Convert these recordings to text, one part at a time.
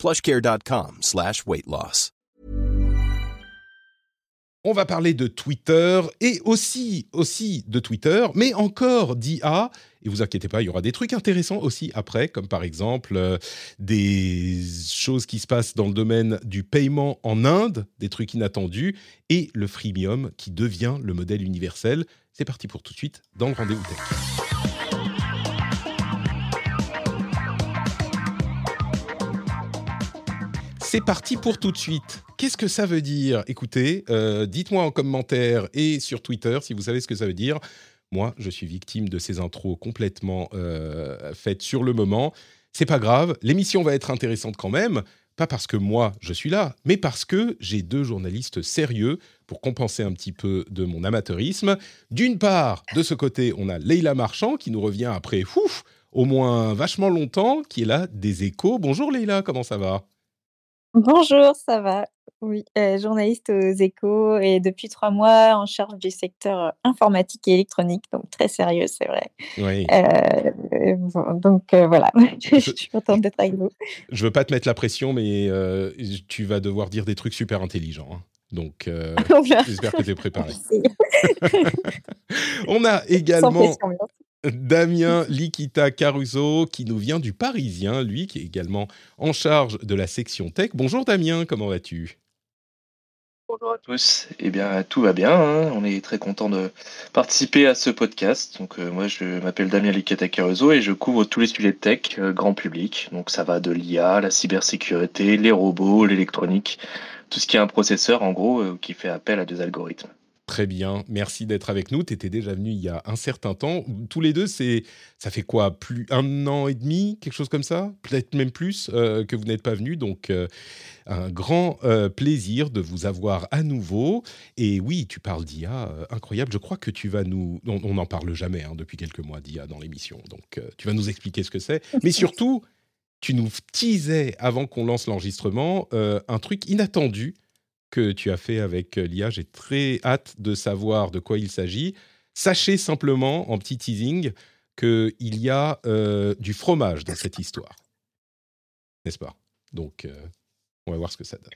plushcare.com slash. On va parler de Twitter et aussi, aussi de Twitter, mais encore d'IA. Et vous inquiétez pas, il y aura des trucs intéressants aussi après, comme par exemple euh, des choses qui se passent dans le domaine du paiement en Inde, des trucs inattendus, et le freemium qui devient le modèle universel. C'est parti pour tout de suite dans le rendez-vous tech. C'est parti pour tout de suite. Qu'est-ce que ça veut dire Écoutez, euh, dites-moi en commentaire et sur Twitter si vous savez ce que ça veut dire. Moi, je suis victime de ces intros complètement euh, faites sur le moment. C'est pas grave, l'émission va être intéressante quand même. Pas parce que moi je suis là, mais parce que j'ai deux journalistes sérieux pour compenser un petit peu de mon amateurisme. D'une part, de ce côté, on a Leïla Marchand qui nous revient après ouf, au moins vachement longtemps, qui est là des échos. Bonjour Leïla, comment ça va? Bonjour, ça va? Oui, euh, journaliste aux échos et depuis trois mois en charge du secteur euh, informatique et électronique, donc très sérieux, c'est vrai. Oui. Euh, donc voilà, je suis contente d'être avec vous. Je veux pas te mettre la pression, mais tu vas devoir dire des trucs super intelligents. hein. Donc, j'espère que tu es préparé. On a Sans également pression, bien sûr. Damien Likita Caruso qui nous vient du Parisien, lui qui est également en charge de la section tech. Bonjour Damien, comment vas-tu? Bonjour à tous. Eh bien, tout va bien. hein. On est très content de participer à ce podcast. Donc, euh, moi, je m'appelle Damien Licata Caruso et je couvre tous les sujets de tech euh, grand public. Donc, ça va de l'IA, la cybersécurité, les robots, l'électronique, tout ce qui est un processeur, en gros, euh, qui fait appel à des algorithmes. Très bien, merci d'être avec nous. Tu étais déjà venu il y a un certain temps. Tous les deux, c'est ça fait quoi? Plus un an et demi, quelque chose comme ça? Peut-être même plus euh, que vous n'êtes pas venu. Donc, euh, un grand euh, plaisir de vous avoir à nouveau. Et oui, tu parles d'IA, incroyable. Je crois que tu vas nous... On n'en parle jamais hein, depuis quelques mois d'IA dans l'émission. Donc, tu vas nous expliquer ce que c'est. Mais surtout, tu nous teasais avant qu'on lance l'enregistrement un truc inattendu que tu as fait avec euh, l'IA. J'ai très hâte de savoir de quoi il s'agit. Sachez simplement, en petit teasing, qu'il y a euh, du fromage dans cette histoire. N'est-ce pas? Donc, euh, on va voir ce que ça donne.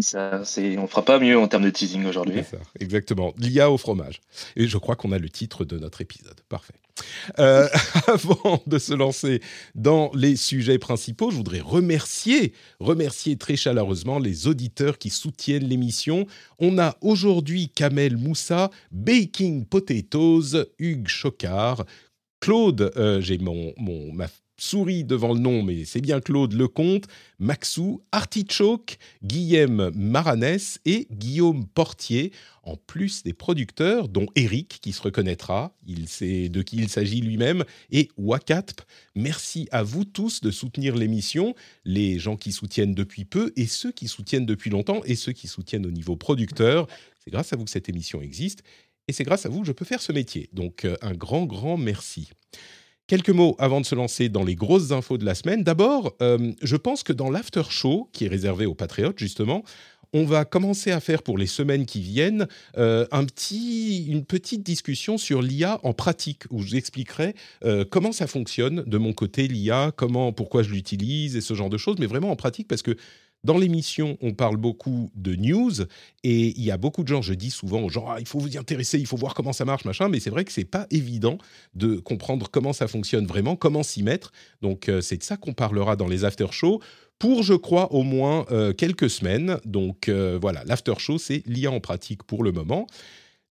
Ça, c'est, on fera pas mieux en termes de teasing aujourd'hui. C'est ça, exactement. L'IA au fromage. Et je crois qu'on a le titre de notre épisode. Parfait. Euh, avant de se lancer dans les sujets principaux, je voudrais remercier, remercier très chaleureusement les auditeurs qui soutiennent l'émission. On a aujourd'hui Kamel Moussa, Baking Potatoes, Hugues Chocard, Claude, euh, j'ai mon, mon, ma souris devant le nom, mais c'est bien Claude Lecomte, Maxou, Artichoke, Guillaume Maranès et Guillaume Portier, en plus des producteurs, dont Eric, qui se reconnaîtra, il sait de qui il s'agit lui-même, et Wakatp. Merci à vous tous de soutenir l'émission, les gens qui soutiennent depuis peu, et ceux qui soutiennent depuis longtemps, et ceux qui soutiennent au niveau producteur. C'est grâce à vous que cette émission existe, et c'est grâce à vous que je peux faire ce métier. Donc euh, un grand, grand merci. Quelques mots avant de se lancer dans les grosses infos de la semaine. D'abord, euh, je pense que dans l'after show, qui est réservé aux patriotes justement, on va commencer à faire pour les semaines qui viennent euh, une petite discussion sur l'IA en pratique, où j'expliquerai euh, comment ça fonctionne de mon côté l'IA, comment, pourquoi je l'utilise et ce genre de choses, mais vraiment en pratique parce que dans l'émission, on parle beaucoup de news et il y a beaucoup de gens, je dis souvent aux gens, ah, il faut vous y intéresser, il faut voir comment ça marche, machin, mais c'est vrai que c'est pas évident de comprendre comment ça fonctionne vraiment, comment s'y mettre. Donc euh, c'est de ça qu'on parlera dans les after shows pour, je crois, au moins euh, quelques semaines. Donc euh, voilà, l'after show, c'est l'IA en pratique pour le moment.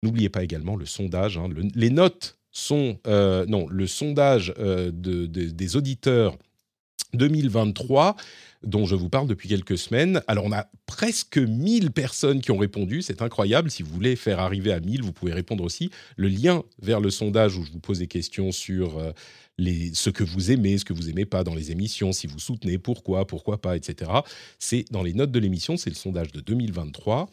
N'oubliez pas également le sondage, hein, le- les notes sont, non, le sondage de- de- des auditeurs 2023 dont je vous parle depuis quelques semaines. Alors on a presque 1000 personnes qui ont répondu, c'est incroyable. Si vous voulez faire arriver à 1000, vous pouvez répondre aussi. Le lien vers le sondage où je vous pose des questions sur euh, les, ce que vous aimez, ce que vous aimez pas dans les émissions, si vous soutenez, pourquoi, pourquoi pas, etc. C'est dans les notes de l'émission, c'est le sondage de 2023.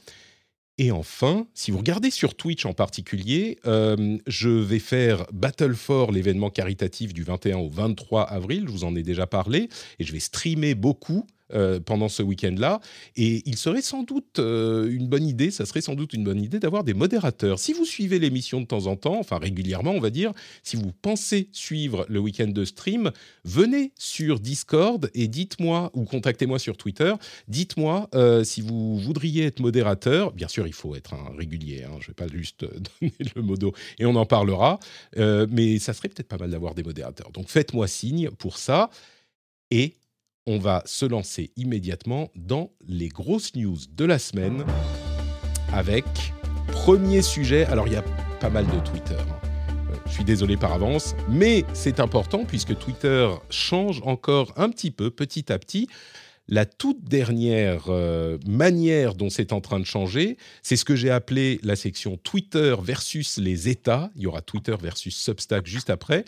Et enfin, si vous regardez sur Twitch en particulier, euh, je vais faire Battle for l'événement caritatif du 21 au 23 avril, je vous en ai déjà parlé, et je vais streamer beaucoup euh, pendant ce week-end-là. Et il serait sans doute euh, une bonne idée, ça serait sans doute une bonne idée d'avoir des modérateurs. Si vous suivez l'émission de temps en temps, enfin régulièrement, on va dire, si vous pensez suivre le week-end de stream, venez sur Discord et dites-moi, ou contactez-moi sur Twitter, dites-moi euh, si vous voudriez être modérateur. Bien sûr, il faut être un régulier, hein, je ne vais pas juste donner le modo et on en parlera, mais ça serait peut-être pas mal d'avoir des modérateurs. Donc faites-moi signe pour ça. Et on va se lancer immédiatement dans les grosses news de la semaine avec premier sujet. Alors il y a pas mal de Twitter. Hein. Euh, je suis désolé par avance, mais c'est important puisque Twitter change encore un petit peu, petit à petit. La toute dernière euh, manière dont c'est en train de changer, c'est ce que j'ai appelé la section Twitter versus les États. Il y aura Twitter versus Substack juste après.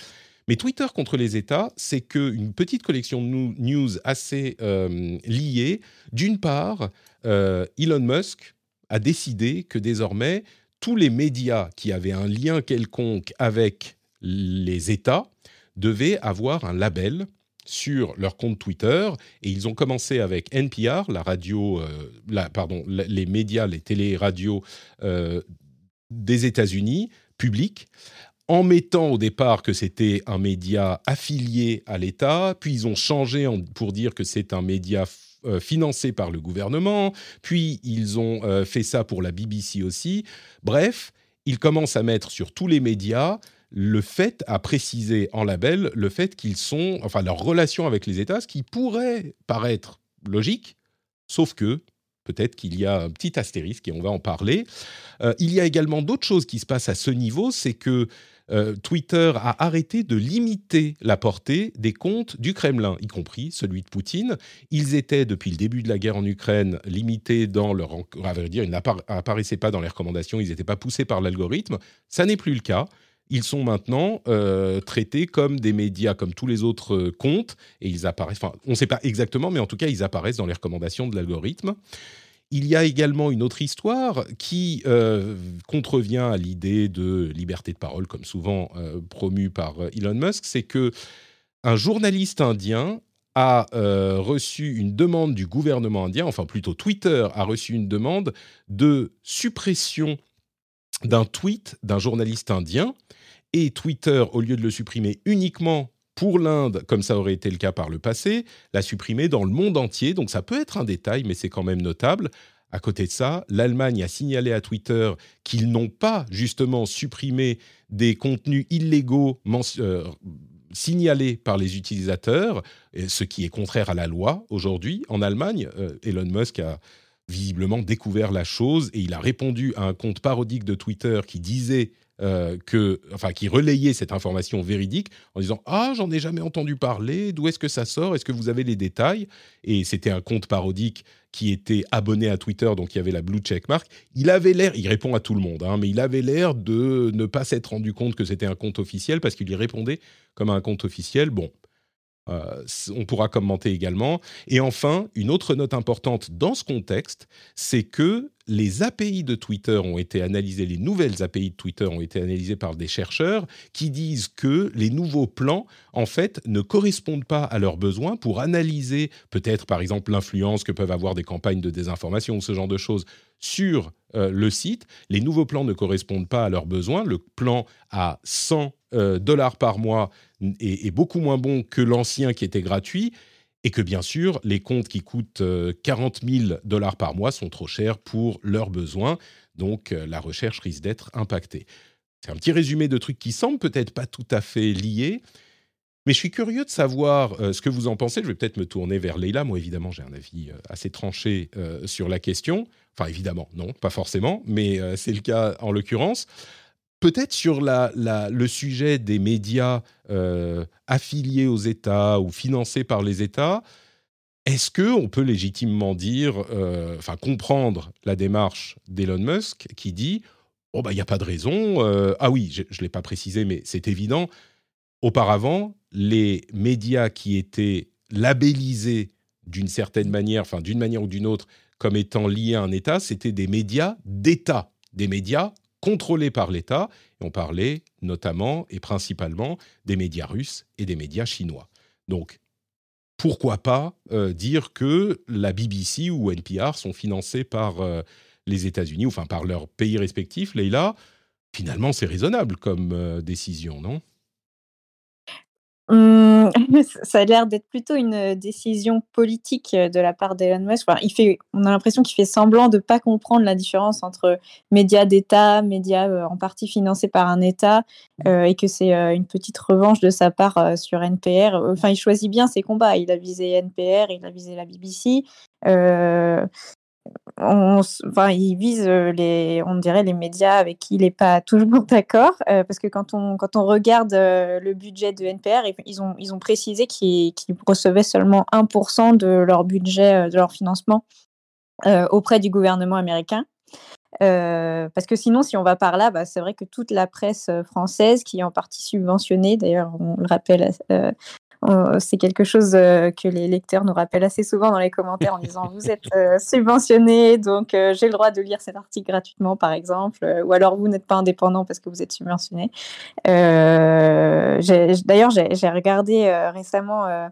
Mais Twitter contre les États, c'est qu'une petite collection de news assez euh, liées. D'une part, euh, Elon Musk a décidé que désormais, tous les médias qui avaient un lien quelconque avec les États devaient avoir un label sur leur compte Twitter et ils ont commencé avec NPR, la radio, euh, pardon, les médias, les télé-radios des États-Unis publics en mettant au départ que c'était un média affilié à l'État, puis ils ont changé pour dire que c'est un média euh, financé par le gouvernement, puis ils ont euh, fait ça pour la BBC aussi. Bref, ils commencent à mettre sur tous les médias le fait, à préciser en label, le fait qu'ils sont, enfin leur relation avec les États, ce qui pourrait paraître logique, sauf que peut-être qu'il y a un petit astérisque et on va en parler. Euh, il y a également d'autres choses qui se passent à ce niveau, c'est que euh, Twitter a arrêté de limiter la portée des comptes du Kremlin, y compris celui de Poutine. Ils étaient, depuis le début de la guerre en Ukraine, limités dans leur... À vrai dire, ils n'apparaissaient pas dans les recommandations, ils n'étaient pas poussés par l'algorithme. Ça n'est plus le cas. Ils sont maintenant euh, traités comme des médias, comme tous les autres euh, comptes, et ils apparaissent, enfin, on ne sait pas exactement, mais en tout cas, ils apparaissent dans les recommandations de l'algorithme. Il y a également une autre histoire qui euh, contrevient à l'idée de liberté de parole, comme souvent euh, promue par euh, Elon Musk, c'est que un journaliste indien a reçu une demande du gouvernement indien, enfin plutôt Twitter a reçu une demande de suppression d'un tweet d'un journaliste indien, et Twitter, au lieu de le supprimer uniquement pour l'Inde, comme ça aurait été le cas par le passé, l'a supprimé dans le monde entier. Donc ça peut être un détail, mais c'est quand même notable. À côté de ça, l'Allemagne a signalé à Twitter qu'ils n'ont pas justement supprimé des contenus illégaux euh, signalés par les utilisateurs, ce qui est contraire à la loi aujourd'hui en Allemagne. Euh, Elon Musk a visiblement découvert la chose et il a répondu à un compte parodique de Twitter qui disait euh, que, enfin, qui relayait cette information véridique en disant ah j'en ai jamais entendu parler, d'où est-ce que ça sort, est-ce que vous avez les détails Et c'était un compte parodique qui était abonné à Twitter, donc il y avait la blue check mark. Il avait l'air, il répond à tout le monde, hein, mais il avait l'air de ne pas s'être rendu compte que c'était un compte officiel parce qu'il y répondait comme un compte officiel. Bon, euh, on pourra commenter également. Et enfin, une autre note importante dans ce contexte, c'est que les API de Twitter ont été analysées, les nouvelles API de Twitter ont été analysées par des chercheurs qui disent que les nouveaux plans, en fait, ne correspondent pas à leurs besoins pour analyser peut-être, par exemple, l'influence que peuvent avoir des campagnes de désinformation ou ce genre de choses sur euh, le site. Les nouveaux plans ne correspondent pas à leurs besoins. Le plan à 100 euh, dollars par mois est, beaucoup moins bon que l'ancien qui était gratuit et que bien sûr, les comptes qui coûtent 40 euh, 000 dollars par mois sont trop chers pour leurs besoins. Donc la recherche risque d'être impactée. C'est un petit résumé de trucs qui semblent peut-être pas tout à fait liés, mais je suis curieux de savoir ce que vous en pensez. Je vais peut-être me tourner vers Leïla. Moi, évidemment, j'ai un avis assez tranché sur la question. Enfin, évidemment, non, pas forcément, mais c'est le cas en l'occurrence. Peut-être sur le sujet des médias euh, affiliés aux États ou financés par les États, est-ce que on peut légitimement dire, euh, enfin comprendre la démarche d'Elon Musk qui dit, oh bah il n'y a pas de raison. Euh, ah oui, je ne l'ai pas précisé, mais c'est évident. Auparavant, les médias qui étaient labellisés d'une certaine manière, enfin d'une manière ou d'une autre, comme étant liés à un État, c'était des médias d'État, des médias contrôlés par l'État. On parlait notamment et principalement des médias russes et des médias chinois. Donc, pourquoi pas euh, dire que la BBC ou NPR sont financés par euh, les États-Unis, enfin par leurs pays respectifs, Leïla? Finalement, c'est raisonnable comme euh, décision, non? Mmh, ça a l'air d'être plutôt une décision politique de la part d'Elon Musk. il fait, on a l'impression qu'il fait semblant de ne pas comprendre la différence entre médias d'État, médias en partie financés par un État, et que c'est une petite revanche de sa part sur NPR. Enfin, il choisit bien ses combats. Il a visé NPR, il a visé la BBC on, enfin, il vise les, on dirait les médias avec qui il n'est pas toujours d'accord, parce que quand on, quand on regarde le budget de NPR, ils ont, ils ont précisé qu'ils recevaient seulement 1% de leur budget, de leur financement auprès du gouvernement américain. parce que sinon, si on va par là, bah, c'est vrai que toute la presse française, qui est en partie subventionnée, d'ailleurs, on le rappelle euh, c'est quelque chose euh, que les lecteurs nous rappellent assez souvent dans les commentaires en disant vous êtes euh, subventionné, donc j'ai le droit de lire cet article gratuitement, par exemple, ou alors vous n'êtes pas indépendant parce que vous êtes subventionné. D'ailleurs, j'ai regardé récemment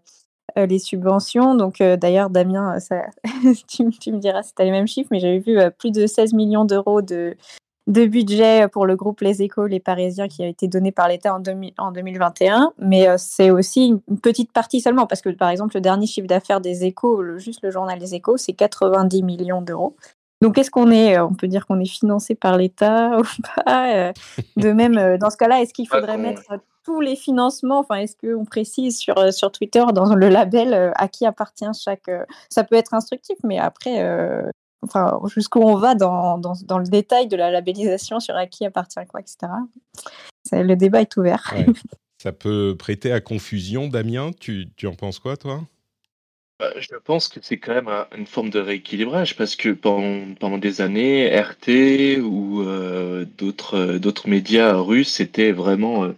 les subventions. Donc, d'ailleurs, Damien, ça, tu, tu, me diras si tu as les mêmes chiffres, mais j'avais vu plus de 16 millions d'euros de, de budget pour le groupe Les Échos, les Parisiens, qui a été donné par l'État en, en, 2021. Mais euh, c'est aussi une petite partie seulement, parce que par exemple, le dernier chiffre d'affaires des Échos, juste le journal Les Échos, c'est 90 millions d'euros. Donc, est-ce qu'on est, euh, on peut dire qu'on est financé par l'État ou pas euh, De même, dans ce cas-là, est-ce qu'il faudrait mettre tous les financements? Enfin, est-ce qu'on précise sur, sur Twitter, dans le label, à qui appartient chaque. ça peut être instructif, mais après, enfin, jusqu'où on va dans, dans, le détail de la labellisation sur à qui appartient quoi, etc. Le débat est ouvert. Ça peut prêter à confusion, Damien. Tu, tu en penses quoi, toi? Bah, je pense que c'est quand même une forme de rééquilibrage parce que pendant, pendant des années, RT ou euh, d'autres d'autres médias russes étaient vraiment euh,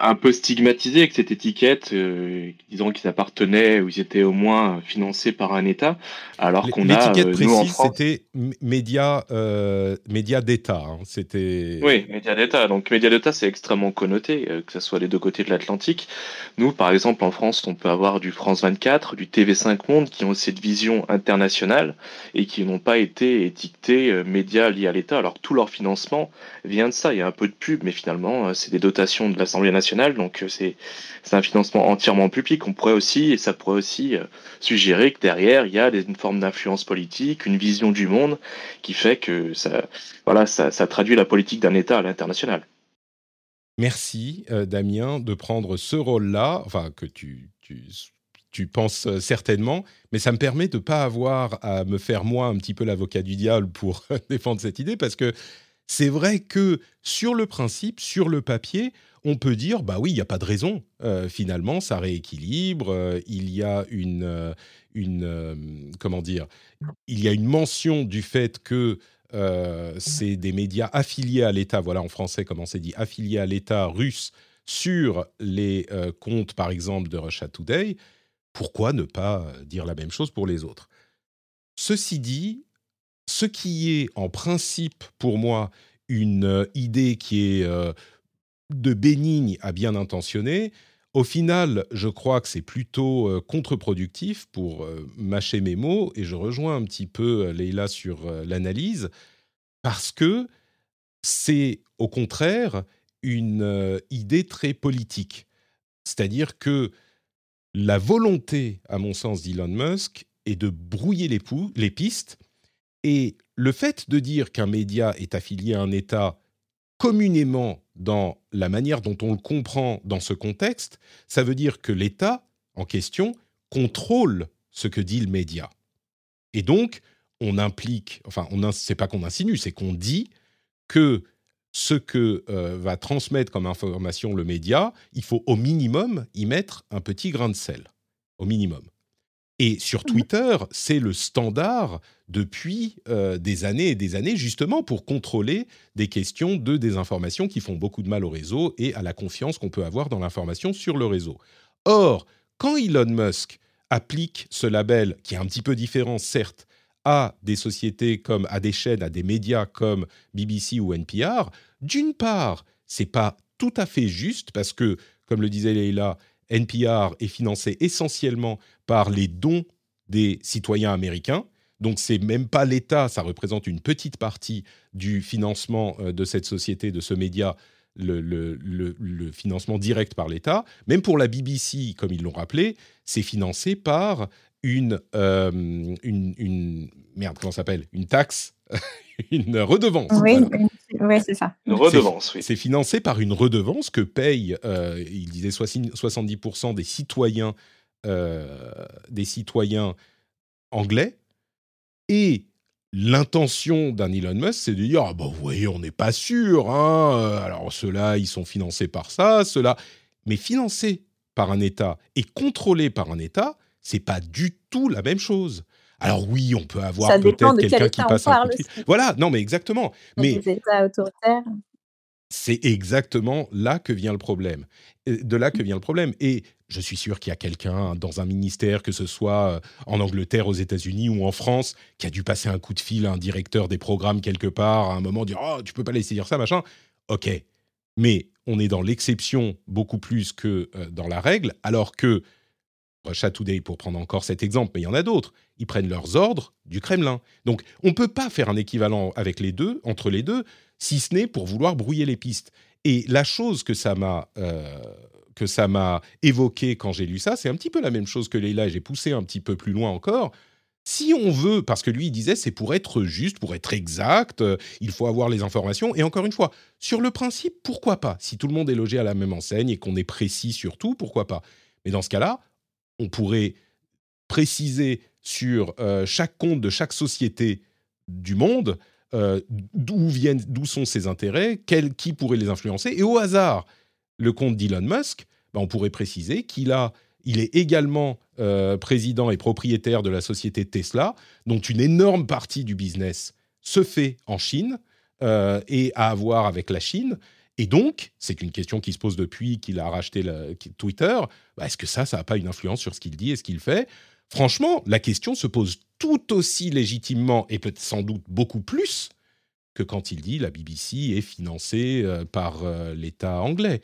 un peu stigmatisé avec cette étiquette, euh, disant qu'ils appartenaient ou ils étaient au moins financés par un État, alors qu'on a l'étiquette euh, précise, c'était média euh, média d'État. Hein. c'était oui, média d'État. Donc média d'État, c'est extrêmement connoté, que ce soit les deux côtés de l'Atlantique. Nous, par exemple, en France, on peut avoir du France 24, du TV5 Monde, qui ont cette vision internationale et qui n'ont pas été étiquetés médias liés à l'État, alors tout leur financement vient de ça. Il y a un peu de pub, mais finalement, c'est des dotations de l'Assemblée nationale donc euh, c'est un financement entièrement public. On pourrait aussi, et ça pourrait aussi euh, suggérer que derrière, il y a une forme d'influence politique, une vision du monde qui fait que ça, voilà, ça, traduit la politique d'un État à l'international. Merci euh, Damien de prendre ce rôle-là, enfin que tu, tu, tu, penses certainement, mais ça me permet de ne pas avoir à me faire moi un petit peu l'avocat du diable pour défendre cette idée, parce que c'est vrai que sur le principe, sur le papier, on peut dire, bah oui, il n'y a pas de raison. Euh, finalement, ça rééquilibre. Euh, il y a une, euh, une comment dire, il y a une mention du fait que c'est des médias affiliés à l'État. Voilà en français comment c'est dit, affiliés à l'État russe sur les comptes, par exemple, de Russia Today. Pourquoi ne pas dire la même chose pour les autres? Ceci dit, ce qui est en principe pour moi une idée qui est de bénigne à bien intentionné, au final, je crois que c'est plutôt euh, contre-productif pour euh, mâcher mes mots, et je rejoins un petit peu euh, Leïla sur l'analyse, parce que c'est au contraire une idée très politique. C'est-à-dire que la volonté, à mon sens, d'Elon Musk est de brouiller les, les pistes, et le fait de dire qu'un média est affilié à un État communément dans la manière dont on le comprend dans ce contexte, ça veut dire que l'État en question contrôle ce que dit le média. Et donc, on implique, enfin, on c'est pas qu'on insinue, c'est qu'on dit que ce que euh, va transmettre comme information le média, il faut au minimum y mettre un petit grain de sel, au minimum. Et sur Mmh Twitter, c'est le standard depuis euh, des années et des années, justement pour contrôler des questions de désinformation qui font beaucoup de mal au réseau et à la confiance qu'on peut avoir dans l'information sur le réseau. Or, quand Elon Musk applique ce label, qui est un petit peu différent, certes, à des sociétés comme à des chaînes, à des médias comme BBC ou NPR, d'une part, c'est pas tout à fait juste parce que, comme le disait Leila, NPR est financé essentiellement par les dons des citoyens américains. Donc c'est même pas l'État, ça représente une petite partie du financement euh, de cette société, de ce média, le, le- le- le financement direct par l'État. Même pour la BBC, comme ils l'ont rappelé, c'est financé par une, euh, une, une- merde, comment s'appelle? Une taxe, une redevance. Oui, voilà. Oui, ouais, c'est ça. Une redevance, oui. C'est financé par une redevance que payent, euh, il disait 60 70% des citoyens, euh, des citoyens anglais. Et l'intention d'un Elon Musk, c'est de dire ah bah vous voyez, on n'est pas sûr. Hein, euh, alors ceux-là, ils sont financés par ça, ceux-là, mais financés par un État et contrôlés par un État, c'est pas du tout la même chose. Alors oui, on peut avoir peut-être quelqu'un qui passe un coup de fil. Voilà, non mais exactement. Mais des États autoritaires. c'est exactement là que vient le problème. De là que vient le problème. Et je suis sûr qu'il y a quelqu'un dans un ministère, que ce soit euh, en Angleterre, aux États-Unis ou en France, qui a dû passer un coup de fil à un directeur des programmes quelque part, à un moment, dire Oh, tu peux pas laisser dire ça, machin. Ok. Mais on est dans l'exception beaucoup plus que euh, dans la règle, alors que Russia Today, pour prendre encore cet exemple, mais il y en a d'autres, ils prennent leurs ordres du Kremlin. Donc on ne peut pas faire un équivalent avec les deux, entre les deux, si ce n'est pour vouloir brouiller les pistes. Et la chose que ça m'a euh, que ça m'a évoqué quand j'ai lu ça, c'est un petit peu la même chose que Leila, j'ai poussé un petit peu plus loin encore. Si on veut, parce que lui il disait c'est pour être juste, pour être exact, euh, il faut avoir les informations. Et encore une fois, sur le principe, pourquoi pas? Si tout le monde est logé à la même enseigne et qu'on est précis sur tout, pourquoi pas? Mais dans ce cas-là, on pourrait préciser sur euh, chaque compte de chaque société du monde euh, d'où viennent, d'où sont ses intérêts, qui pourrait les influencer. Et au hasard, le compte d'Elon Musk, ben, on pourrait préciser qu'il est également euh, président et propriétaire de la société Tesla, dont une énorme partie du business se fait en Chine et à avoir avec la Chine. Et donc, c'est une question qui se pose depuis qu'il a racheté le- Twitter. Bah, Est-ce que ça, ça n'a pas une influence sur ce qu'il dit et ce qu'il fait? Franchement, la question se pose tout aussi légitimement et peut-être sans doute beaucoup plus que quand il dit la BBC est financée euh, par euh, l'État anglais.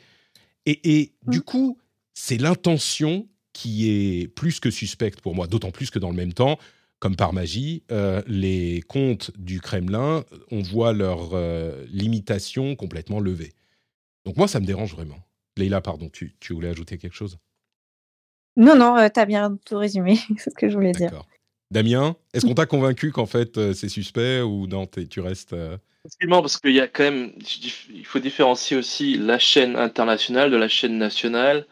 Et, et Mm. du coup, c'est l'intention qui est plus que suspecte pour moi, d'autant plus que dans le même temps, comme par magie, euh, les comptes du Kremlin, on voit leur euh, limitation complètement levée. Donc moi, ça me dérange vraiment. Leïla, pardon, tu, tu voulais ajouter quelque chose? Non, non, euh, t'as bien tout résumé, c'est ce que je voulais dire. D'accord. Damien, est-ce qu'on t'a convaincu qu'en fait euh, c'est suspect ou non, tu restes... euh, parce qu'il y a quand même, il faut différencier aussi la chaîne internationale de la chaîne nationale,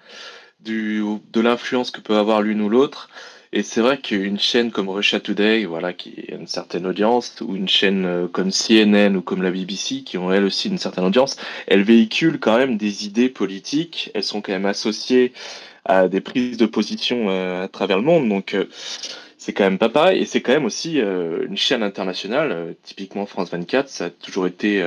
du, de l'influence que peut avoir l'une ou l'autre. Et c'est vrai qu'une chaîne comme Russia Today, voilà, qui a une certaine audience, ou une chaîne euh, comme CNN ou comme la BBC, qui ont elles aussi une certaine audience, elles véhiculent quand même des idées politiques. Elles sont quand même associées à des prises de position euh, à travers le monde. Donc euh, c'est quand même pas pareil. Et c'est quand même aussi une chaîne internationale, typiquement France 24, ça a toujours été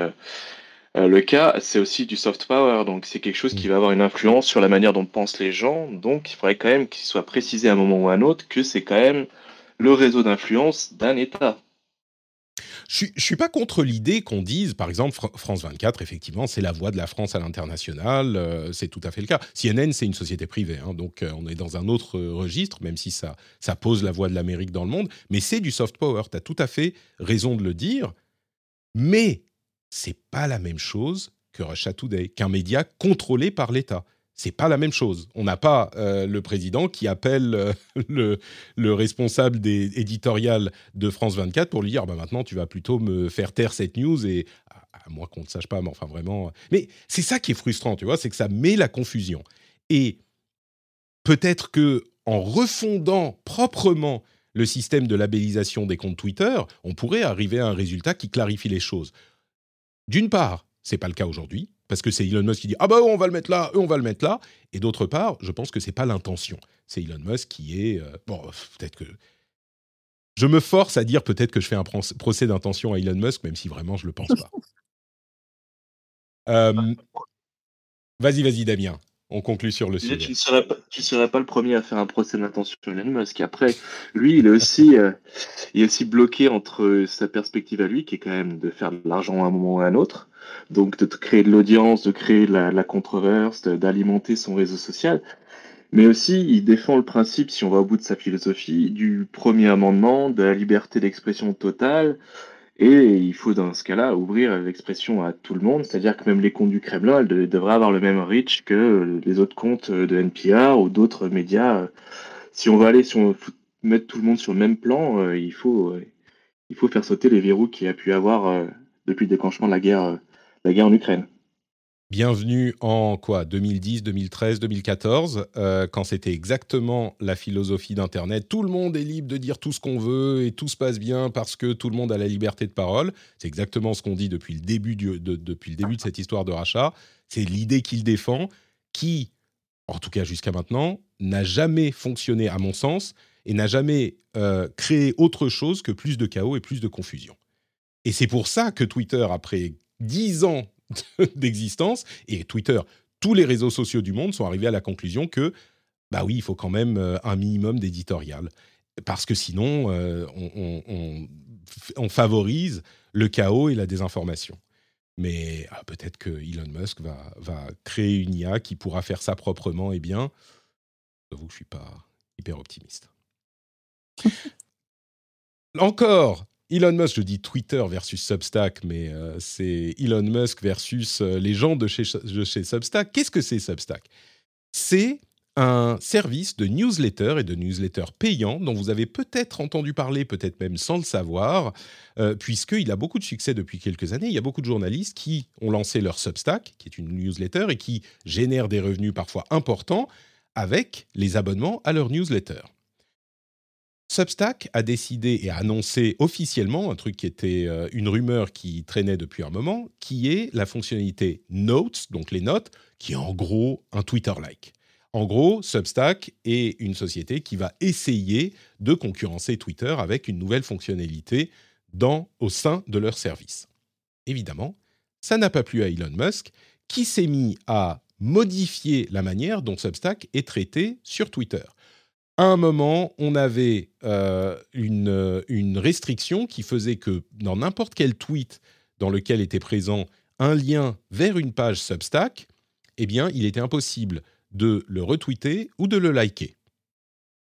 euh, le cas. C'est aussi du soft power, donc c'est quelque chose qui va avoir une influence sur la manière dont pensent les gens. Donc il faudrait quand même qu'il soit précisé à un moment ou à un autre que c'est quand même le réseau d'influence d'un État. Je je suis pas contre l'idée qu'on dise, par exemple, Fr- France 24, effectivement, c'est la voix de la France à l'international, euh, c'est tout à fait le cas. CNN, c'est une société privée, hein, donc euh, on est dans un autre euh, registre, même si ça, ça pose la voix de l'Amérique dans le monde, mais c'est du soft power, tu as tout à fait raison de le dire, mais c'est pas la même chose que Russia Today, qu'un média contrôlé par l'État. C'est pas la même chose. On n'a pas euh, le président qui appelle euh, le, le responsable des éditoriales de France 24 pour lui dire bah maintenant tu vas plutôt me faire taire cette news et à, moins qu'on ne sache pas mais enfin vraiment mais c'est ça qui est frustrant tu vois c'est que ça met la confusion et peut-être que en refondant proprement le système de labellisation des comptes Twitter on pourrait arriver à un résultat qui clarifie les choses d'une part c'est pas le cas aujourd'hui parce que c'est Elon Musk qui dit ah bah on va le mettre là, eux on va le mettre là. Et d'autre part, je pense que c'est pas l'intention. C'est Elon Musk qui est euh, bon peut-être que je me force à dire peut-être que je fais un procès d'intention à Elon Musk, même si vraiment je le pense pas. Euh, vas-y, vas-y, Damien. On conclut sur le sujet. Tu ne serais pas, le premier à faire un procès d'intention à Elon Musk. Après, lui, il est aussi, euh, il est aussi bloqué entre sa perspective à lui, qui est quand même de faire de l'argent à un moment ou à un autre, donc de créer de l'audience, de créer de la, la controverse, d'alimenter son réseau social. Mais aussi, il défend le principe, si on va au bout de sa philosophie, du premier amendement, de la liberté d'expression totale, et il faut dans ce cas-là ouvrir l'expression à tout le monde, c'est-à-dire que même les comptes du Kremlin elles devraient avoir le même reach que les autres comptes de NPR ou d'autres médias. Si on va aller, si on mettre tout le monde sur le même plan, euh, il faut, euh, il faut faire sauter les verrous qu'il y a pu avoir euh, depuis le déclenchement de la guerre, la guerre en Ukraine. Bienvenue en quoi 2010, 2013, 2014, quand c'était exactement la philosophie d'Internet. Tout le monde est libre de dire tout ce qu'on veut et tout se passe bien parce que tout le monde a la liberté de parole. C'est exactement ce qu'on dit depuis le début de, cette histoire de rachat. C'est l'idée qu'il défend, qui, en tout cas jusqu'à maintenant, n'a jamais fonctionné à mon sens et n'a jamais euh, créé autre chose que plus de chaos et plus de confusion. Et c'est pour ça que Twitter, après dix ans d'existence. Et Twitter, tous les réseaux sociaux du monde sont arrivés à la conclusion que, bah oui, il faut quand même euh, un minimum d'éditorial. Parce que sinon, euh, on, favorise le chaos et la désinformation. Mais ah, peut-être que Elon Musk va, va, créer une IA qui pourra faire ça proprement et bien. J'avoue que je ne suis pas hyper optimiste. Encore Elon Musk, je dis Twitter versus Substack, mais euh, c'est Elon Musk versus euh, les gens de chez, Substack. Qu'est-ce que c'est Substack? C'est un service de newsletter et de newsletter payant dont vous avez peut-être entendu parler, peut-être même sans le savoir, euh, puisqu'il a beaucoup de succès depuis quelques années. Il y a beaucoup de journalistes qui ont lancé leur Substack, qui est une newsletter, et qui génèrent des revenus parfois importants avec les abonnements à leur newsletter. Substack a décidé et a annoncé officiellement un truc qui était euh, une rumeur qui traînait depuis un moment, qui est la fonctionnalité Notes, donc les notes, qui est en gros un Twitter-like. En gros, Substack est une société qui va essayer de concurrencer Twitter avec une nouvelle fonctionnalité dans, au sein de leur service. Évidemment, ça n'a pas plu à Elon Musk, qui s'est mis à modifier la manière dont Substack est traité sur Twitter à un moment, on avait euh, une, une, restriction qui faisait que dans n'importe quel tweet dans lequel était présent un lien vers une page Substack, eh bien, il était impossible de le retweeter ou de le liker.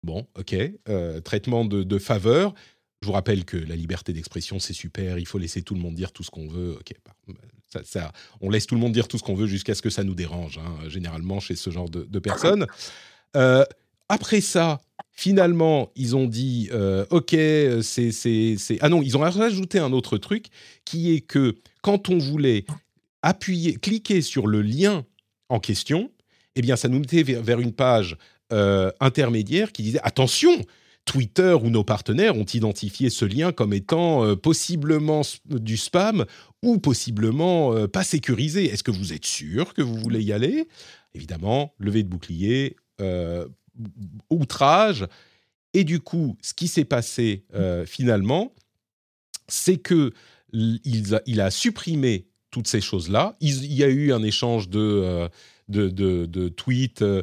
Bon, ok, euh, traitement de, faveur. Je vous rappelle que la liberté d'expression, c'est super, il faut laisser tout le monde dire tout ce qu'on veut. Ok, ça, ça, on laisse tout le monde dire tout ce qu'on veut jusqu'à ce que ça nous dérange, hein, généralement chez ce genre de, personnes. Euh, après ça, finalement, ils ont dit euh, OK, c'est, c'est, Ah non, ils ont rajouté un autre truc qui est que quand on voulait appuyer, cliquer sur le lien en question, eh bien, ça nous mettait vers, une page euh, intermédiaire qui disait attention, Twitter ou nos partenaires ont identifié ce lien comme étant euh, possiblement du spam ou possiblement pas sécurisé. Est-ce que vous êtes sûr que vous voulez y aller? Évidemment, levée de bouclier, outrage. Et du coup, ce qui s'est passé euh, finalement, c'est que il a, supprimé toutes ces choses-là. Il, y a eu un échange de, euh, de, de, tweets. Euh,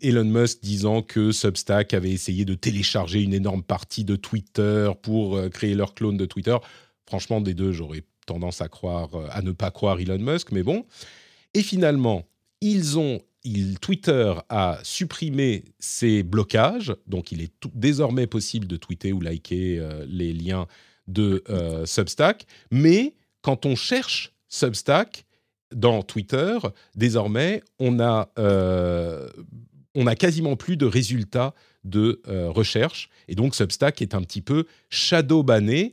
Elon Musk disant que Substack avait essayé de télécharger une énorme partie de Twitter pour créer leur clone de Twitter. Franchement, des deux, j'aurais tendance à croire, à ne pas croire Elon Musk, mais bon. Et finalement, ils ont Twitter a supprimé ces blocages, donc il est désormais possible de tweeter ou liker euh, les liens de euh, Substack, mais quand on cherche Substack dans Twitter, désormais, on a, euh, on a quasiment plus de résultats de recherche, et donc Substack est un petit peu shadow banné,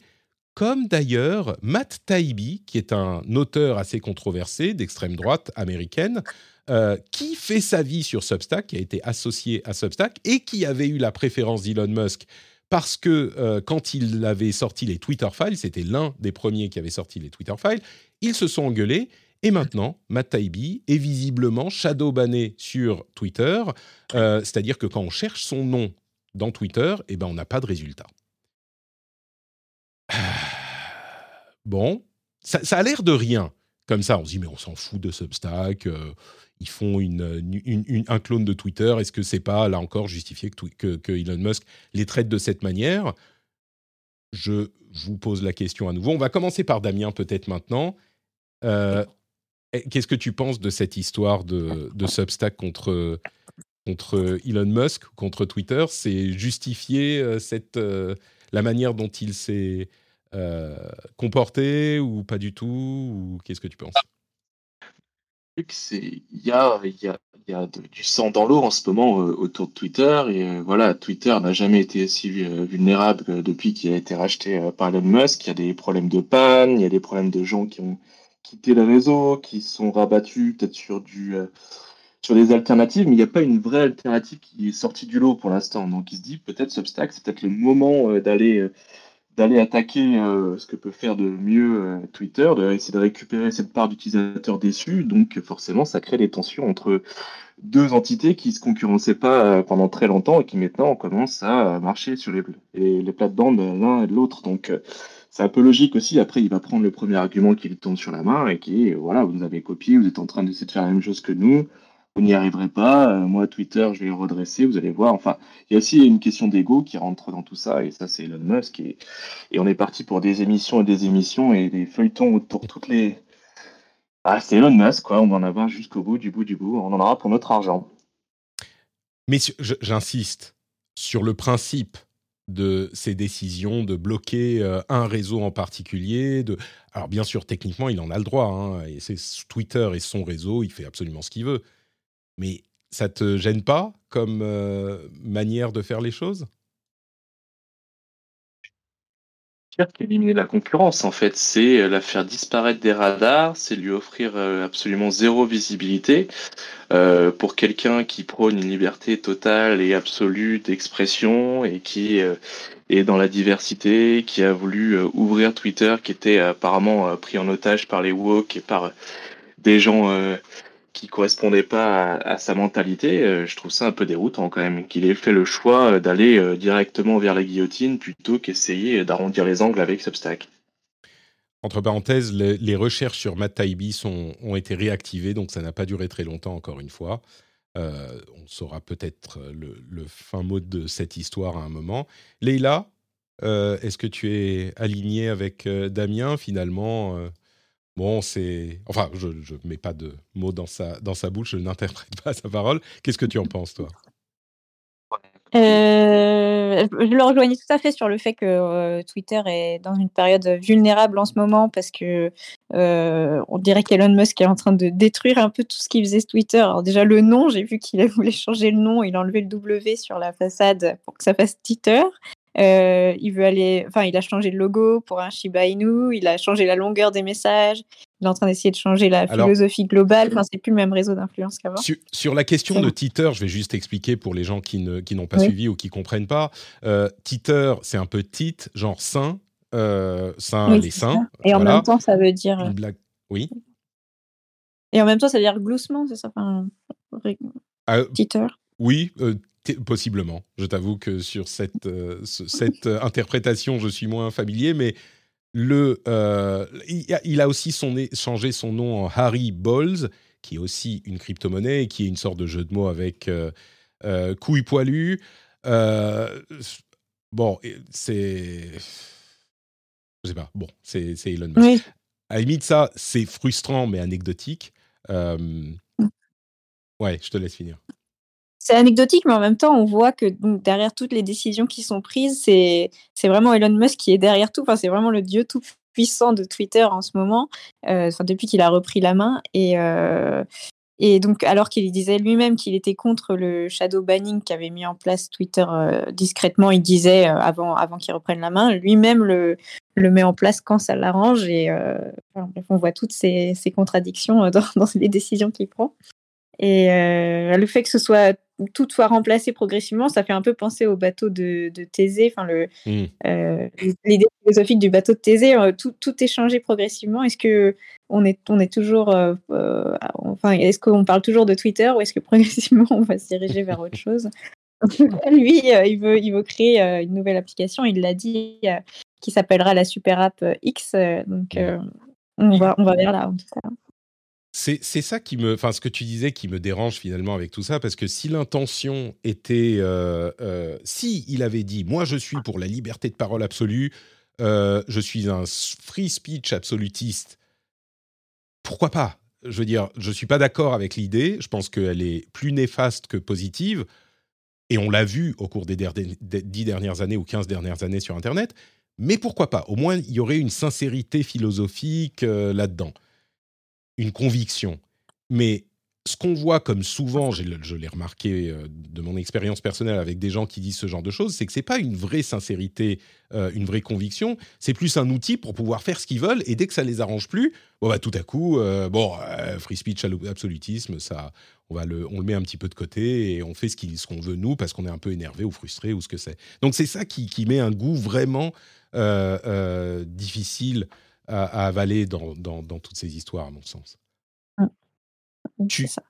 comme d'ailleurs Matt Taibbi, qui est un auteur assez controversé d'extrême droite américaine, euh, qui fait sa vie sur Substack, qui a été associé à Substack et qui avait eu la préférence d'Elon Musk parce que quand il avait sorti les Twitter Files, c'était l'un des premiers qui avait sorti les Twitter Files, ils se sont engueulés et maintenant, Matt Taibbi est visiblement shadow-banné sur Twitter, euh, c'est-à-dire que quand on cherche son nom dans Twitter, eh ben, on n'a pas de résultat. Bon, ça, a l'air de rien. Comme ça, on se dit, mais on s'en fout de Substack. Euh, ils font un clone de Twitter. Est-ce que c'est pas, là encore, justifié que, Elon Musk les traite de cette manière? Je vous pose la question à nouveau. On va commencer par Damien, peut-être maintenant. Euh, eh, qu'est-ce que tu penses de cette histoire de, Substack contre, contre Elon Musk, contre Twitter? C'est justifié euh, cette, euh, la manière dont il s'est comporté ou pas du tout? Ou Qu'est-ce que tu penses? Il y a, du sang dans l'eau en ce moment autour de Twitter et voilà Twitter n'a jamais été si vulnérable depuis qu'il a été racheté par Elon Musk. Il y a des problèmes de panne, il y a des problèmes de gens qui ont quitté le réseau, qui sont rabattus peut-être sur du euh, sur des alternatives, mais il n'y a pas une vraie alternative qui est sortie du lot pour l'instant. Donc il se dit peut-être Substack, c'est peut-être le moment euh, d'aller euh, d'aller attaquer ce que peut faire de mieux Twitter, d'essayer de récupérer cette part d'utilisateurs déçus. Donc forcément, ça crée des tensions entre deux entités qui se concurrençaient pas pendant très longtemps et qui maintenant commencent à marcher sur les, les, les plates-bandes l'un et de l'autre. Donc c'est un peu logique aussi. Après, il va prendre le premier argument qui lui tombe sur la main et qui est voilà, vous nous avez copié, vous êtes en train d'essayer de faire la même chose que nous, vous n'y arriverez pas. Euh, moi, Twitter, je vais le redresser, vous allez voir. Enfin, il y a aussi une question d'ego qui rentre dans tout ça, et ça, c'est Elon Musk. Et, on est parti pour des émissions et des émissions et des feuilletons autour toutes les. Ah, c'est Elon Musk, quoi. On va en avoir jusqu'au bout, du bout, du bout. On en aura pour notre argent. Mais j'insiste sur le principe de ces décisions de bloquer euh, un réseau en particulier. De... Alors bien sûr, techniquement, il en a le droit. Hein, et c'est Twitter et son réseau, il fait absolument ce qu'il veut. Mais ça te gêne pas comme euh, manière de faire les choses? Qu'éliminer la concurrence, en fait, c'est euh, la faire disparaître des radars, c'est lui offrir euh, absolument zéro visibilité. Pour quelqu'un qui prône une liberté totale et absolue d'expression et qui est dans la diversité, qui a voulu ouvrir Twitter, qui était apparemment pris en otage par les woke et par des gens qui correspondait pas à, sa mentalité, euh, je trouve ça un peu déroutant quand même, qu'il ait fait le choix d'aller euh, directement vers la guillotine plutôt qu'essayer d'arrondir les angles avec Substack. Entre parenthèses, les, recherches sur Matt Taibbi ont été réactivées, donc ça n'a pas duré très longtemps, encore une fois. Euh, on saura peut-être le, fin mot de cette histoire à un moment. Leïla, est-ce que tu es aligné avec Damien Finalement, Bon, c'est. Enfin, je ne mets pas de mots dans sa, dans sa bouche, je n'interprète pas sa parole. Qu'est-ce que tu en penses, toi? Euh, je le rejoignais tout à fait sur le fait que euh, Twitter est dans une période vulnérable en ce moment parce que euh, on dirait qu'Elon Musk est en train de détruire un peu tout ce qui faisait Twitter. Alors déjà le nom, j'ai vu qu'il voulait changer le nom, il a enlevé le W sur la façade pour que ça fasse Twitter. Euh, il veut aller, enfin, il a changé le logo pour un Shiba Inu. Il a changé la longueur des messages. Il est en train d'essayer de changer la philosophie globale. Enfin, c'est plus le même réseau d'influence qu'avant. Sur, la question de Twitter, je vais juste expliquer pour les gens qui ne qui n'ont pas suivi ou qui comprennent pas. Euh, Twitter, c'est un peu tit, genre saint, euh, saint les saints. Et en même temps, ça veut dire. Une blague. Oui. Et en même temps, ça veut dire gloussement, c'est ça. Enfin, euh, Twitter. Oui, euh, Possiblement. Je t'avoue que sur cette, euh, cette euh, interprétation, je suis moins familier, mais le, euh, il, a, aussi son, changé son nom en Harry Balls, qui est aussi une crypto-monnaie et qui est une sorte de jeu de mots avec couille poilu. bon, c'est. Je sais pas. Bon, c'est Elon Musk. À la limite, ça, c'est frustrant, mais anecdotique. Mm. ouais, je te laisse finir c'est anecdotique, mais en même temps, on voit que derrière toutes les décisions qui sont prises, c'est vraiment Elon Musk qui est derrière tout. Enfin, c'est vraiment le dieu tout puissant de Twitter en ce moment, euh, depuis qu'il a repris la main. Et, euh, et donc, alors qu'il disait lui-même qu'il était contre le shadow banning qu'avait mis en place Twitter euh, discrètement, il disait avant, avant qu'il reprenne la main, lui-même le, le met en place quand ça l'arrange. Et on voit toutes ces, ces contradictions dans les décisions qu'il prend. Et le fait que ce soit tout soit remplacé progressivement, ça fait un peu penser au bateau de, de Thésée, enfin le Hmm. euh, l'idée philosophique du bateau de Thésée, euh, tout, tout est changé progressivement. Est-ce que on est, on est toujours, euh, enfin, est-ce qu'on parle toujours de Twitter ou est-ce que progressivement on va se diriger vers autre chose? Lui, euh, il veut, il veut créer une nouvelle application. Il l'a dit, qui s'appellera la Super App X. donc, on va, on va vers là. En tout cas. C'est ça qui me, enfin ce que tu disais qui me dérange finalement avec tout ça, parce que si l'intention était, euh, euh, si il avait dit, moi je suis pour la liberté de parole absolue, euh, je suis un free speech absolutiste, pourquoi pas? Je veux dire, je suis pas d'accord avec l'idée. Je pense qu'elle est plus néfaste que positive, et on l'a vu au cours des, dix dernières années ou 15 dernières années sur Internet. Mais pourquoi pas? Au moins, il y aurait une sincérité philosophique là-dedans une conviction. Mais ce qu'on voit comme souvent, je l'ai remarqué euh, de mon expérience personnelle avec des gens qui disent ce genre de choses, c'est que c'est pas une vraie sincérité, euh, une vraie conviction. C'est plus un outil pour pouvoir faire ce qu'ils veulent. Et dès que ça les arrange plus, bon bah tout à coup, euh, bon, free speech, absolutisme, ça, on va le, on le met un petit peu de côté et on fait ce qu'on veut nous parce qu'on est un peu énervé ou frustré ou ce que c'est. Donc c'est ça qui, qui met un goût vraiment difficile à, à avaler dans, dans, dans toutes ces histoires, à mon sens. Tu- C'est ça.